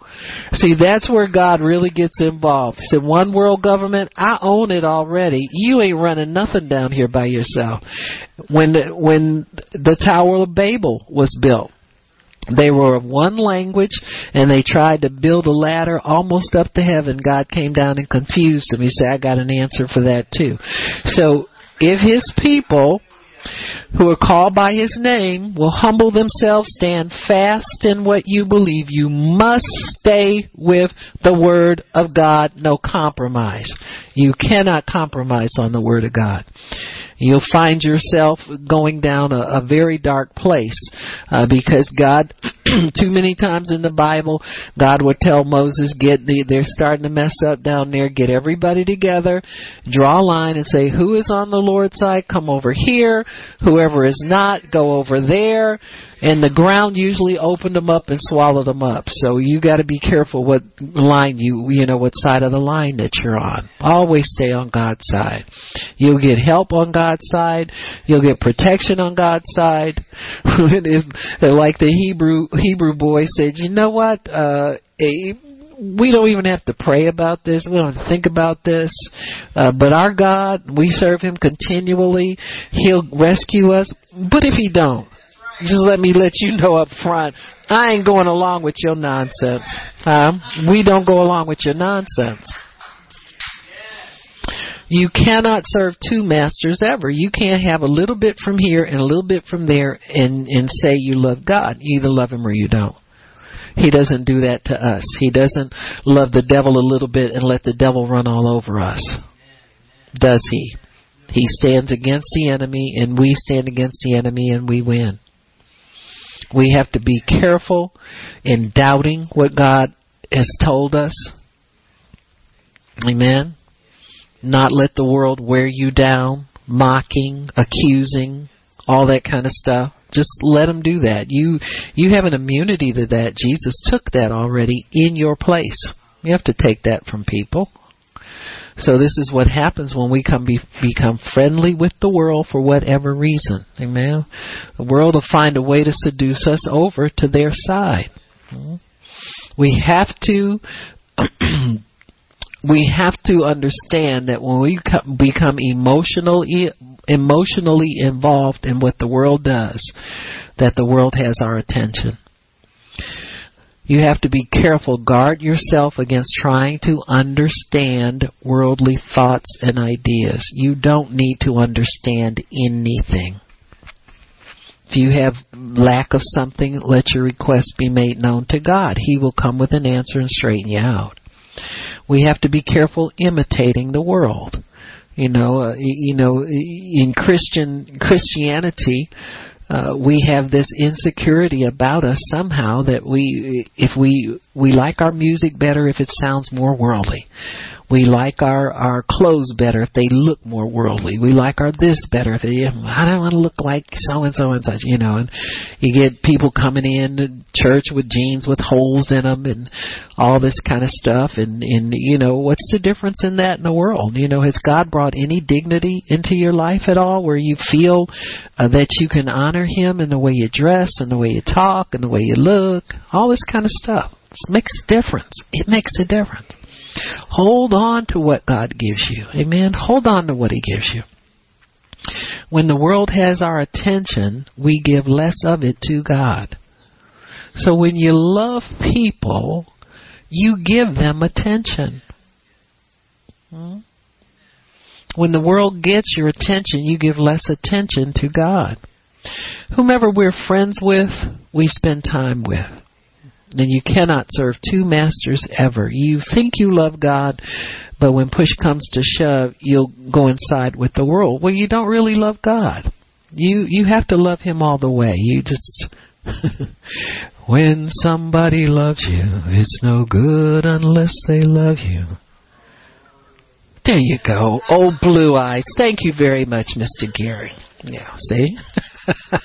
See, that's where God really gets involved. He said, One world government, I own it already. You ain't running nothing down here by yourself. When the, when the Tower of Babel was built, they were of one language and they tried to build a ladder almost up to heaven. God came down and confused them. He said, I got an answer for that too. So if his people who are called by his name will humble themselves, stand fast in what you believe. You must stay with the word of God, no compromise. You cannot compromise on the word of God you'll find yourself going down a, a very dark place uh, because God, too many times in the Bible, God would tell Moses, "Get the, they're starting to mess up down there. Get everybody together, draw a line, and say who is on the Lord's side. Come over here. Whoever is not, go over there." and the ground usually opened them up and swallowed them up. So you got to be careful what line you you know what side of the line that you're on. Always stay on God's side. You'll get help on God's side. You'll get protection on God's side. like the Hebrew Hebrew boy said, you know what? Uh, we don't even have to pray about this. We don't think about this. Uh, but our God, we serve Him continually. He'll rescue us. But if He don't, just let me let you know up front. I ain't going along with your nonsense. Huh? We don't go along with your nonsense. You cannot serve two masters ever. You can't have a little bit from here and a little bit from there and and say you love God. You either love him or you don't. He doesn't do that to us. He doesn't love the devil a little bit and let the devil run all over us. Does he? He stands against the enemy and we stand against the enemy and we win. We have to be careful in doubting what God has told us. Amen. Not let the world wear you down, mocking, accusing, all that kind of stuff. Just let them do that. You you have an immunity to that. Jesus took that already in your place. You have to take that from people. So this is what happens when we come be, become friendly with the world for whatever reason. Amen. The world will find a way to seduce us over to their side. Hmm? We have to we have to understand that when we become emotionally emotionally involved in what the world does, that the world has our attention. You have to be careful. Guard yourself against trying to understand worldly thoughts and ideas. You don't need to understand anything. If you have lack of something, let your request be made known to God. He will come with an answer and straighten you out. We have to be careful imitating the world. You know, uh, you know, in Christian Christianity, uh, we have this insecurity about us somehow that we, if we we like our music better if it sounds more worldly. We like our our clothes better if they look more worldly. We like our this better if they. I don't want to look like so and so and such, you know. And you get people coming in to church with jeans with holes in them and all this kind of stuff. And and you know what's the difference in that in the world? You know, has God brought any dignity into your life at all, where you feel uh, that you can honor Him in the way you dress and the way you talk and the way you look, all this kind of stuff? It makes a difference. It makes a difference. Hold on to what God gives you. Amen. Hold on to what He gives you. When the world has our attention, we give less of it to God. So when you love people, you give them attention. Hmm? When the world gets your attention, you give less attention to God. Whomever we're friends with, we spend time with then you cannot serve two masters ever. You think you love God, but when push comes to shove, you'll go inside with the world. Well, you don't really love God. You you have to love him all the way. You just when somebody loves you, it's no good unless they love you. There you go. Oh, blue eyes. Thank you very much, Mr. Gary. Yeah, see?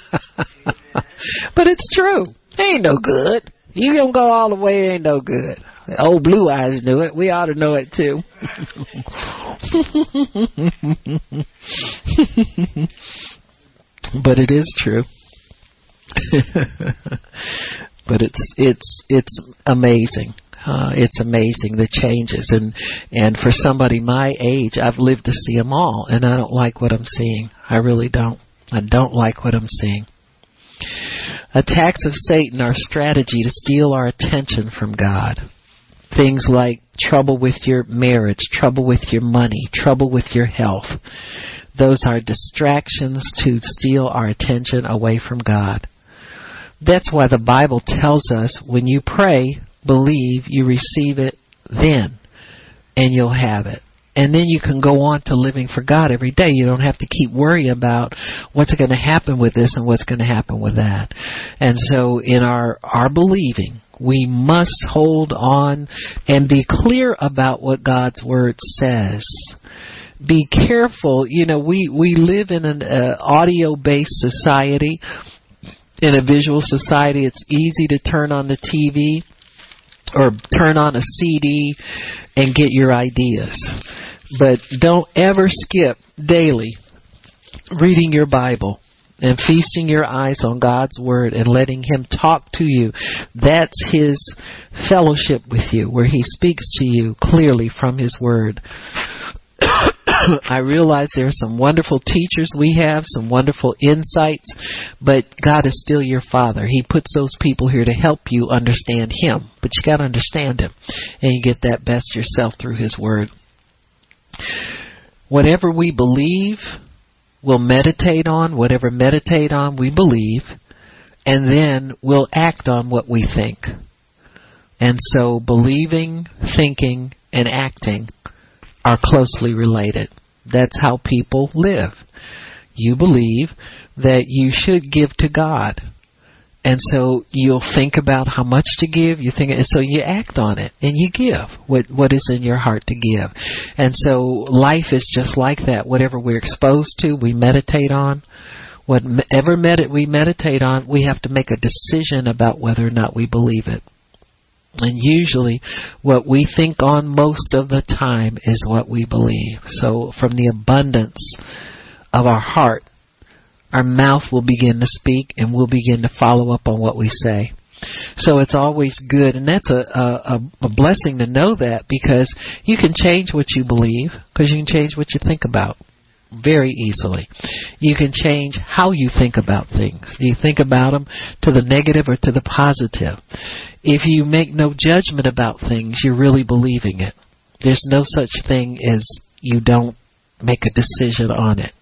but it's true. ain't no good. You don't go all the way, ain't no good. Old Blue Eyes knew it. We ought to know it too. but it is true. but it's it's it's amazing. Uh, it's amazing the changes and and for somebody my age, I've lived to see them all, and I don't like what I'm seeing. I really don't. I don't like what I'm seeing. Attacks of Satan are strategy to steal our attention from God. Things like trouble with your marriage, trouble with your money, trouble with your health. Those are distractions to steal our attention away from God. That's why the Bible tells us when you pray, believe, you receive it then, and you'll have it and then you can go on to living for God every day. You don't have to keep worrying about what's going to happen with this and what's going to happen with that. And so in our our believing, we must hold on and be clear about what God's word says. Be careful, you know, we we live in an uh, audio based society. In a visual society, it's easy to turn on the TV or turn on a CD and get your ideas. But don't ever skip daily reading your Bible and feasting your eyes on God's Word and letting Him talk to you. That's His fellowship with you, where He speaks to you clearly from His Word. I realize there are some wonderful teachers we have, some wonderful insights, but God is still your Father. He puts those people here to help you understand Him, but you got to understand Him, and you get that best yourself through His Word. Whatever we believe, we'll meditate on. Whatever meditate on, we believe, and then we'll act on what we think. And so, believing, thinking, and acting are closely related. That's how people live. You believe that you should give to God. And so you'll think about how much to give. You think, and so you act on it, and you give what what is in your heart to give. And so life is just like that. Whatever we're exposed to, we meditate on. Whatever med- we meditate on, we have to make a decision about whether or not we believe it. And usually, what we think on most of the time is what we believe. So, from the abundance of our heart, our mouth will begin to speak and we'll begin to follow up on what we say. So it's always good, and that's a, a, a blessing to know that because you can change what you believe because you can change what you think about very easily. You can change how you think about things. You think about them to the negative or to the positive? If you make no judgment about things, you're really believing it. There's no such thing as you don't make a decision on it.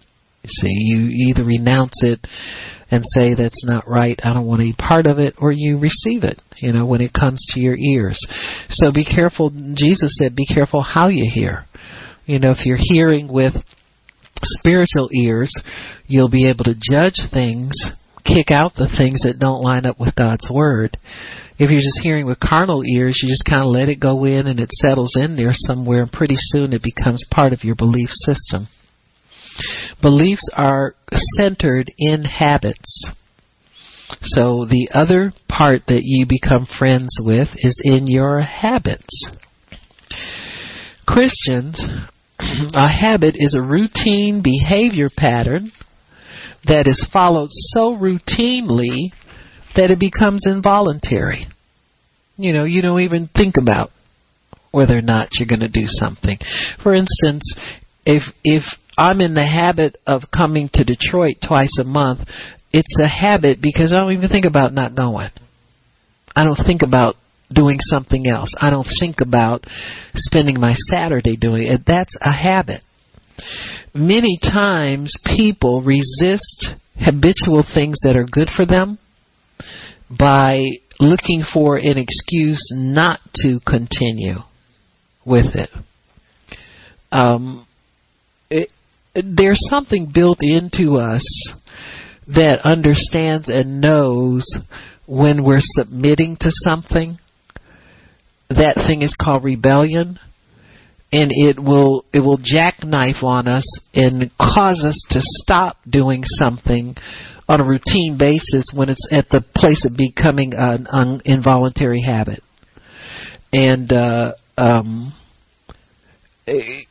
You see, you either renounce it and say that's not right, I don't want be part of it, or you receive it, you know, when it comes to your ears. So be careful. Jesus said, be careful how you hear. You know, if you're hearing with spiritual ears, you'll be able to judge things, kick out the things that don't line up with God's Word. If you're just hearing with carnal ears, you just kind of let it go in and it settles in there somewhere, and pretty soon it becomes part of your belief system. Beliefs are centered in habits. So the other part that you become friends with is in your habits. Christians Mm-hmm. a habit is a routine behavior pattern that is followed so routinely that it becomes involuntary. You know, you don't even think about whether or not you're going to do something. For instance, if if I'm in the habit of coming to Detroit twice a month, it's a habit because I don't even think about not going. I don't think about doing something else. I don't think about spending my Saturday doing it. That's a habit. Many times people resist habitual things that are good for them by looking for an excuse not to continue with it. Um, it there's something built into us that understands and knows when we're submitting to something that thing is called rebellion and it will it will jackknife on us and cause us to stop doing something on a routine basis when it's at the place of becoming an un, involuntary habit. And uh um it,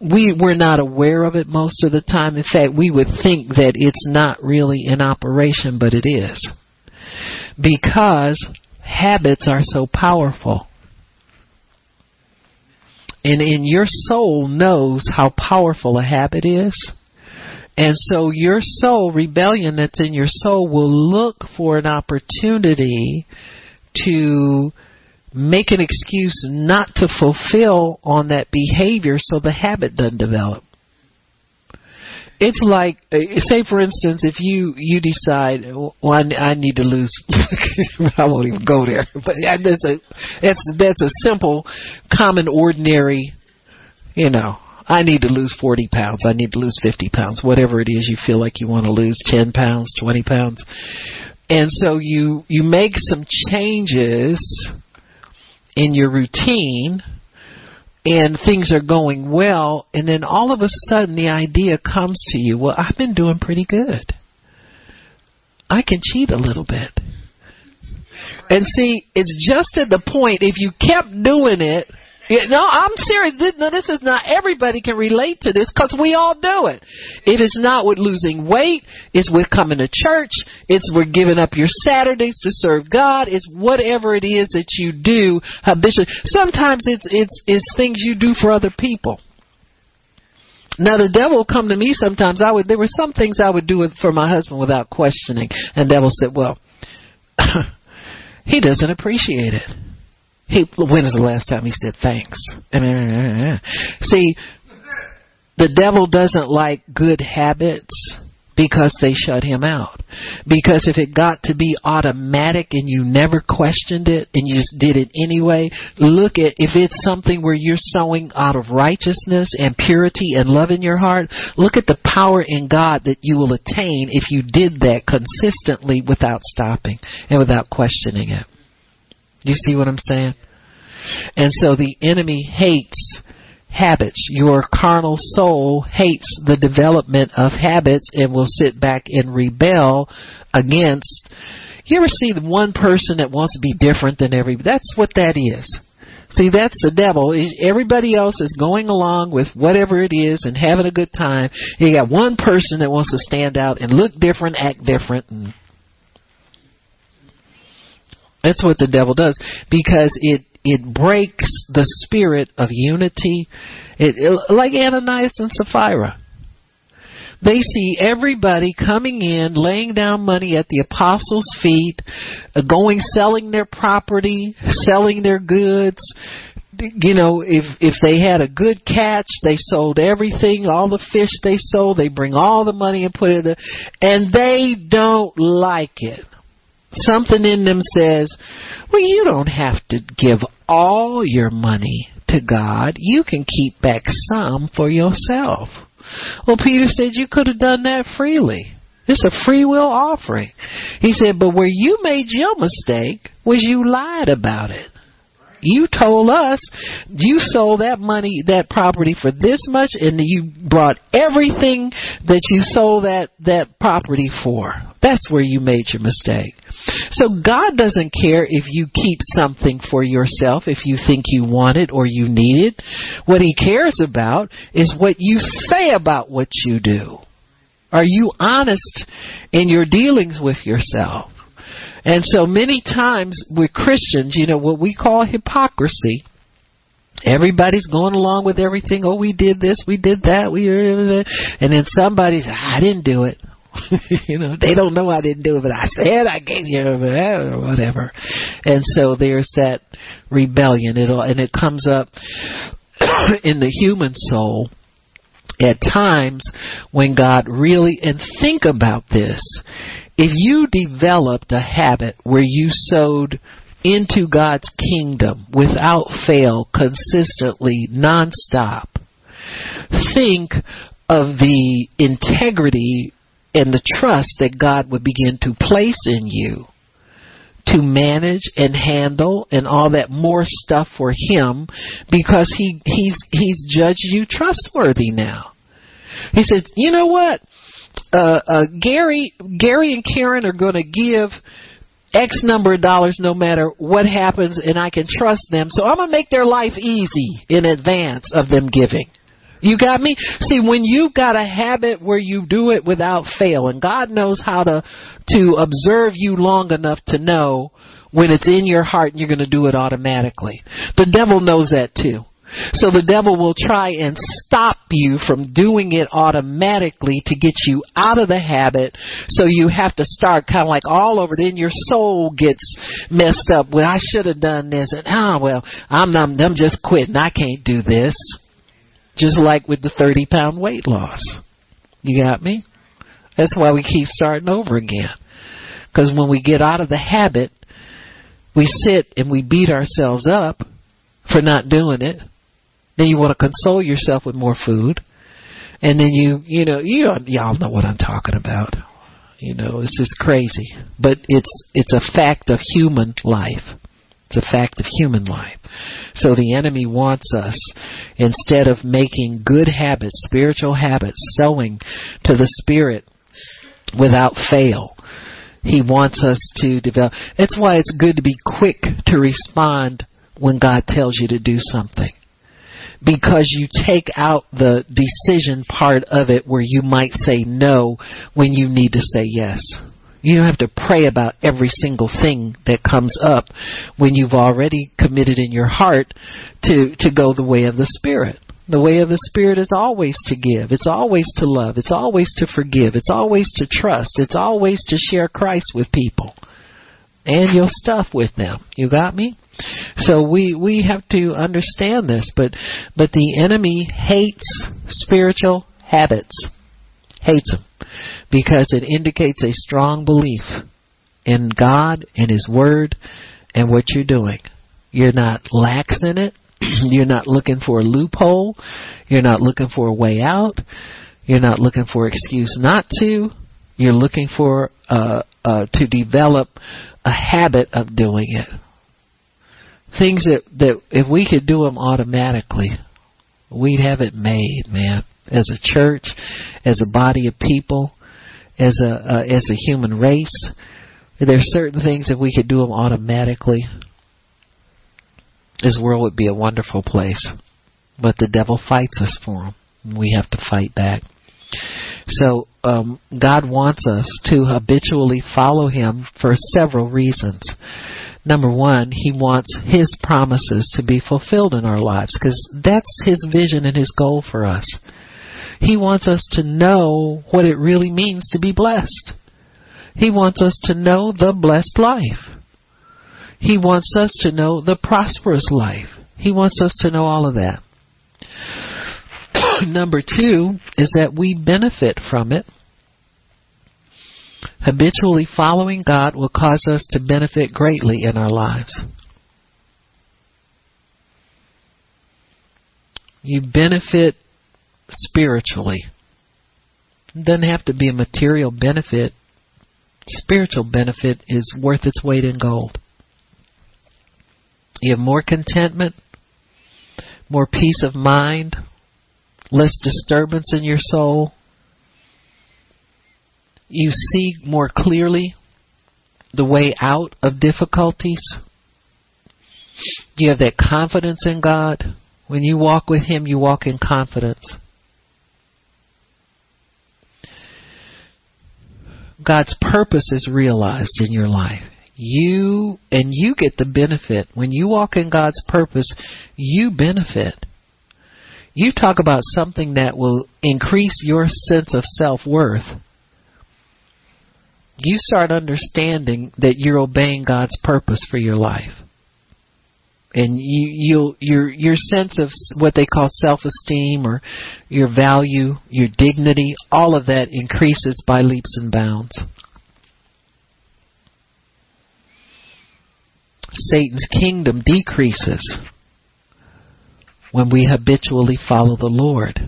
we we're not aware of it most of the time. In fact we would think that it's not really in operation but it is. Because habits are so powerful. And in your soul knows how powerful a habit is. And so your soul, rebellion that's in your soul, will look for an opportunity to make an excuse not to fulfill on that behavior so the habit doesn't develop it's like uh, say for instance if you you decide well I, I need to lose I won't even go there. But that's a that's that's a simple common ordinary you know I need to lose 40 pounds. I need to lose 50 pounds. Whatever it is you feel like you want to lose 10 pounds 20 pounds. And so you you make some changes in your routine and things are going well, and then all of a sudden the idea comes to you, well, I've been doing pretty good. I can cheat a little bit. And see, it's just at the point, if you kept doing it, yeah, no, I'm serious. This, no, this is not everybody can relate to this because we all do it. It is not with losing weight. It's with coming to church. It's with giving up your Saturdays to serve God. It's whatever it is that you do habitually. Sometimes it's it's it's things you do for other people. Now the devil will come to me sometimes. I would there were some things I would do for my husband without questioning, and the devil said, "Well, he doesn't appreciate it." He, when is the last time he said thanks? Eh, eh, eh, See, the devil doesn't like good habits because they shut him out. Because if it got to be automatic and you never questioned it and you just did it anyway, look at if it's something where you're sowing out of righteousness and purity and love in your heart, look at the power in God that you will attain if you did that consistently without stopping and without questioning it. You see what I'm saying? And so the enemy hates habits. Your carnal soul hates the development of habits and will sit back and rebel against. You ever see the one person that wants to be different than everybody? That's what that is. See, that's the devil. Everybody else is going along with whatever it is and having a good time. You got one person that wants to stand out and look different, act different, and that's what the devil does because it it breaks the spirit of unity. It, it, like Ananias and Sapphira. They see everybody coming in, laying down money at the apostles' feet, uh, going selling their property, selling their goods. You know, if if they had a good catch, they sold everything, all the fish they sold, they bring all the money and put it in, and they don't like it. Something in them says, "Well, you don't have to give all your money to God. You can keep back some for yourself." Well, Peter said you could have done that freely. It's a free will offering. He said, but where you made your mistake was you lied about it. You told us you sold that money, that property for this much, and you brought everything that you sold that, that property for. That's where you made your mistake. So God doesn't care if you keep something for yourself if you think you want it or you need it. What He cares about is what you say about what you do. Are you honest in your dealings with yourself? And so many times with Christians, you know, what we call hypocrisy, everybody's going along with everything. Oh, we did this, we did that, we, and then somebody's, I didn't do it. you know, they don't know I didn't do it, but I said I gave you or whatever. And so there's that rebellion. It and it comes up in the human soul at times when God really and think about this. If you developed a habit where you sowed into God's kingdom without fail, consistently, nonstop, think of the integrity and the trust that God would begin to place in you to manage and handle and all that more stuff for him because he he's he's judged you trustworthy now. He says, "You know what? Uh, uh, Gary Gary and Karen are going to give X number of dollars no matter what happens and I can trust them. So I'm going to make their life easy in advance of them giving." You got me? See, when you've got a habit where you do it without fail, and God knows how to to observe you long enough to know when it's in your heart and you're going to do it automatically. The devil knows that too. So the devil will try and stop you from doing it automatically to get you out of the habit. So you have to start kind of like all over. Then your soul gets messed up. Well, I should have done this, and ah, oh, well, I'm I'm, I'm just quitting. I can't do this. Just like with the 30 pound weight loss. You got me? That's why we keep starting over again. Because when we get out of the habit, we sit and we beat ourselves up for not doing it. Then you want to console yourself with more food. And then you, you know, you y'all know what I'm talking about. You know, this is crazy, but it's it's a fact of human life. It's a fact of human life. So the enemy wants us, instead of making good habits, spiritual habits, sowing to the Spirit without fail, he wants us to develop. That's why it's good to be quick to respond when God tells you to do something. Because you take out the decision part of it where you might say no when you need to say yes. You don't have to pray about every single thing that comes up when you've already committed in your heart to, to go the way of the Spirit. The way of the Spirit is always to give. It's always to love. It's always to forgive. It's always to trust. It's always to share Christ with people and your stuff with them. You got me? So we we have to understand this, but but the enemy hates spiritual habits. Hates them because it indicates a strong belief in God and His Word and what you're doing. You're not lax in it. You're not looking for a loophole. You're not looking for a way out. You're not looking for excuse not to. You're looking for uh, uh, to develop a habit of doing it. Things that that if we could do them automatically, we'd have it made, man. As a church, as a body of people, as a uh, as a human race, there's certain things if we could do them automatically, this world would be a wonderful place. But the devil fights us for them. We have to fight back. So um, God wants us to habitually follow Him for several reasons. Number one, He wants His promises to be fulfilled in our lives because that's His vision and His goal for us. He wants us to know what it really means to be blessed. He wants us to know the blessed life. He wants us to know the prosperous life. He wants us to know all of that. Number two is that we benefit from it. Habitually following God will cause us to benefit greatly in our lives. You benefit spiritually. It doesn't have to be a material benefit. Spiritual benefit is worth its weight in gold. You have more contentment, more peace of mind, less disturbance in your soul. You see more clearly the way out of difficulties. You have that confidence in God. When you walk with Him, you walk in confidence. God's purpose is realized in your life. You and you get the benefit. When you walk in God's purpose, you benefit. You talk about something that will increase your sense of self-worth. You start understanding that you're obeying God's purpose for your life. And you you your your sense of what they call self-esteem or your value, your dignity, all of that increases by leaps and bounds. Satan's kingdom decreases when we habitually follow the Lord.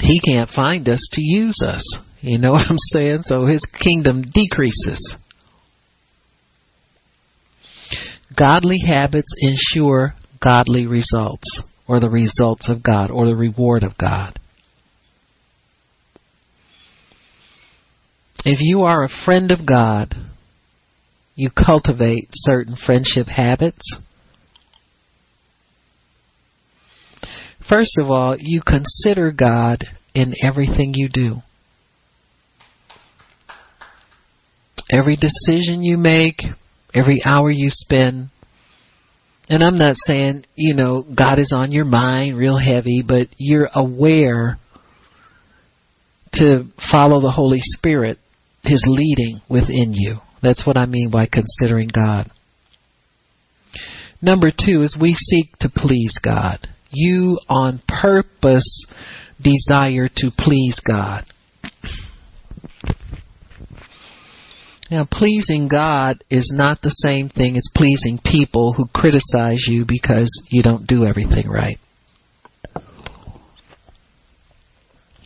He can't find us to use us. You know what I'm saying? So his kingdom decreases. Godly habits ensure godly results, or the results of God, or the reward of God. If you are a friend of God, you cultivate certain friendship habits. First of all, you consider God in everything you do. Every decision you make, every hour you spend, and I'm not saying, you know, God is on your mind real heavy, but you're aware to follow the Holy Spirit, His leading within you. That's what I mean by considering God. Number two is we seek to please God. You on purpose desire to please God. Now, pleasing God is not the same thing as pleasing people who criticize you because you don't do everything right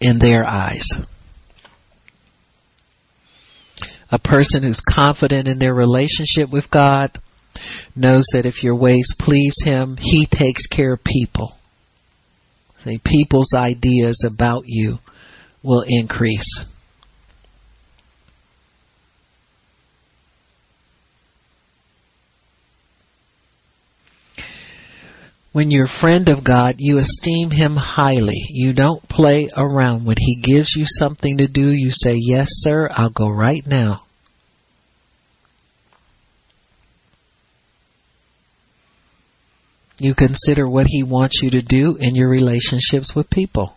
in their eyes. A person who's confident in their relationship with God knows that if your ways please Him, He takes care of people. See, people's ideas about you will increase. When you're a friend of God, you esteem Him highly. You don't play around. When He gives you something to do, you say, Yes, sir, I'll go right now. You consider what He wants you to do in your relationships with people.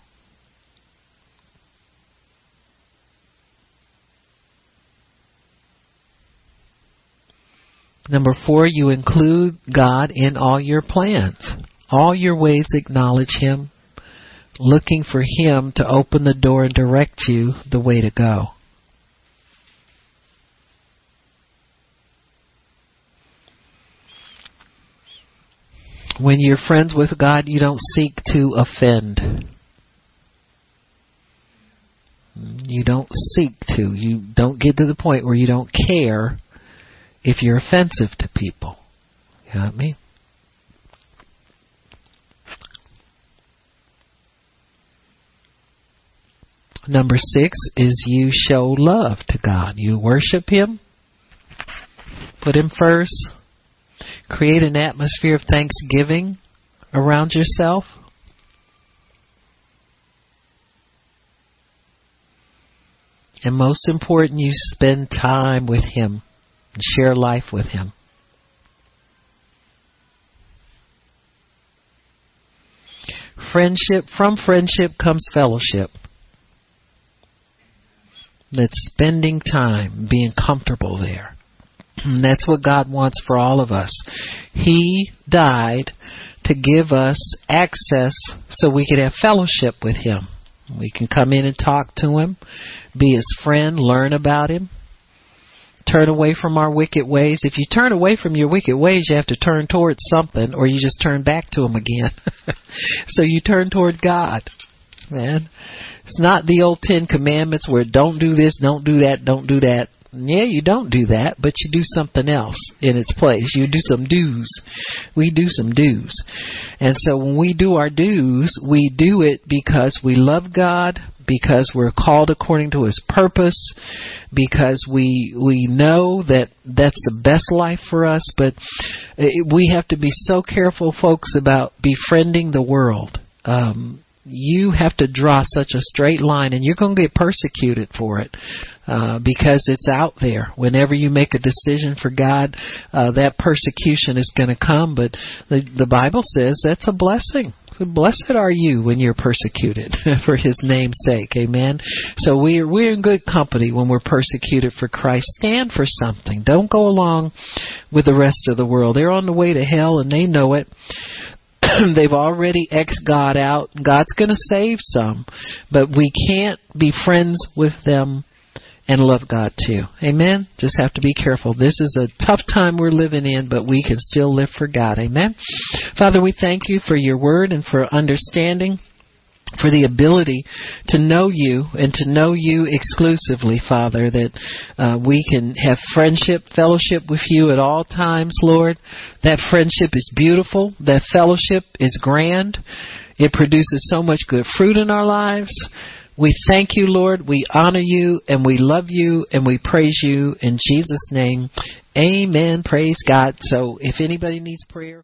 Number four, you include God in all your plans. All your ways acknowledge Him, looking for Him to open the door and direct you the way to go. When you're friends with God, you don't seek to offend. You don't seek to. You don't get to the point where you don't care if you're offensive to people. You know what I mean? Number six is you show love to God. You worship Him. Put Him first. Create an atmosphere of thanksgiving around yourself. And most important, you spend time with Him share life with Him. Friendship, from friendship comes fellowship. That's spending time, being comfortable there. And that's what God wants for all of us. He died to give us access so we could have fellowship with Him. We can come in and talk to Him, be His friend, learn about Him, turn away from our wicked ways. If you turn away from your wicked ways, you have to turn towards something or you just turn back to Him again. so you turn toward God. Man, it's not the old Ten Commandments where don't do this, don't do that, don't do that. Yeah, you don't do that, but you do something else in its place. You do some do's. We do some do's. And so when we do our do's, we do it because we love God, because we're called according to his purpose, because we we know that that's the best life for us, but it, we have to be so careful folks about befriending the world. Um you have to draw such a straight line and you're going to get persecuted for it uh, because it's out there. Whenever you make a decision for god uh, that persecution is going to come but the, the bible says that's a blessing. Blessed are you when you're persecuted for his name's sake. Amen? So we're we're in good company when we're persecuted for christ. Stand for something. Don't go along with the rest of the world. They're on the way to hell and they know it they've already ex God out. God's going to save some, but we can't be friends with them and love God too. Amen. Just have to be careful. This is a tough time we're living in, but we can still live for God. Amen. Father, we thank you for your word and for understanding for the ability to know you and to know you exclusively, Father, that uh, we can have friendship, fellowship with you at all times, Lord. That friendship is beautiful. That fellowship is grand. It produces so much good fruit in our lives. We thank you, Lord. We honor you and we love you and we praise you in Jesus' name. Amen. Praise God. So if anybody needs prayer,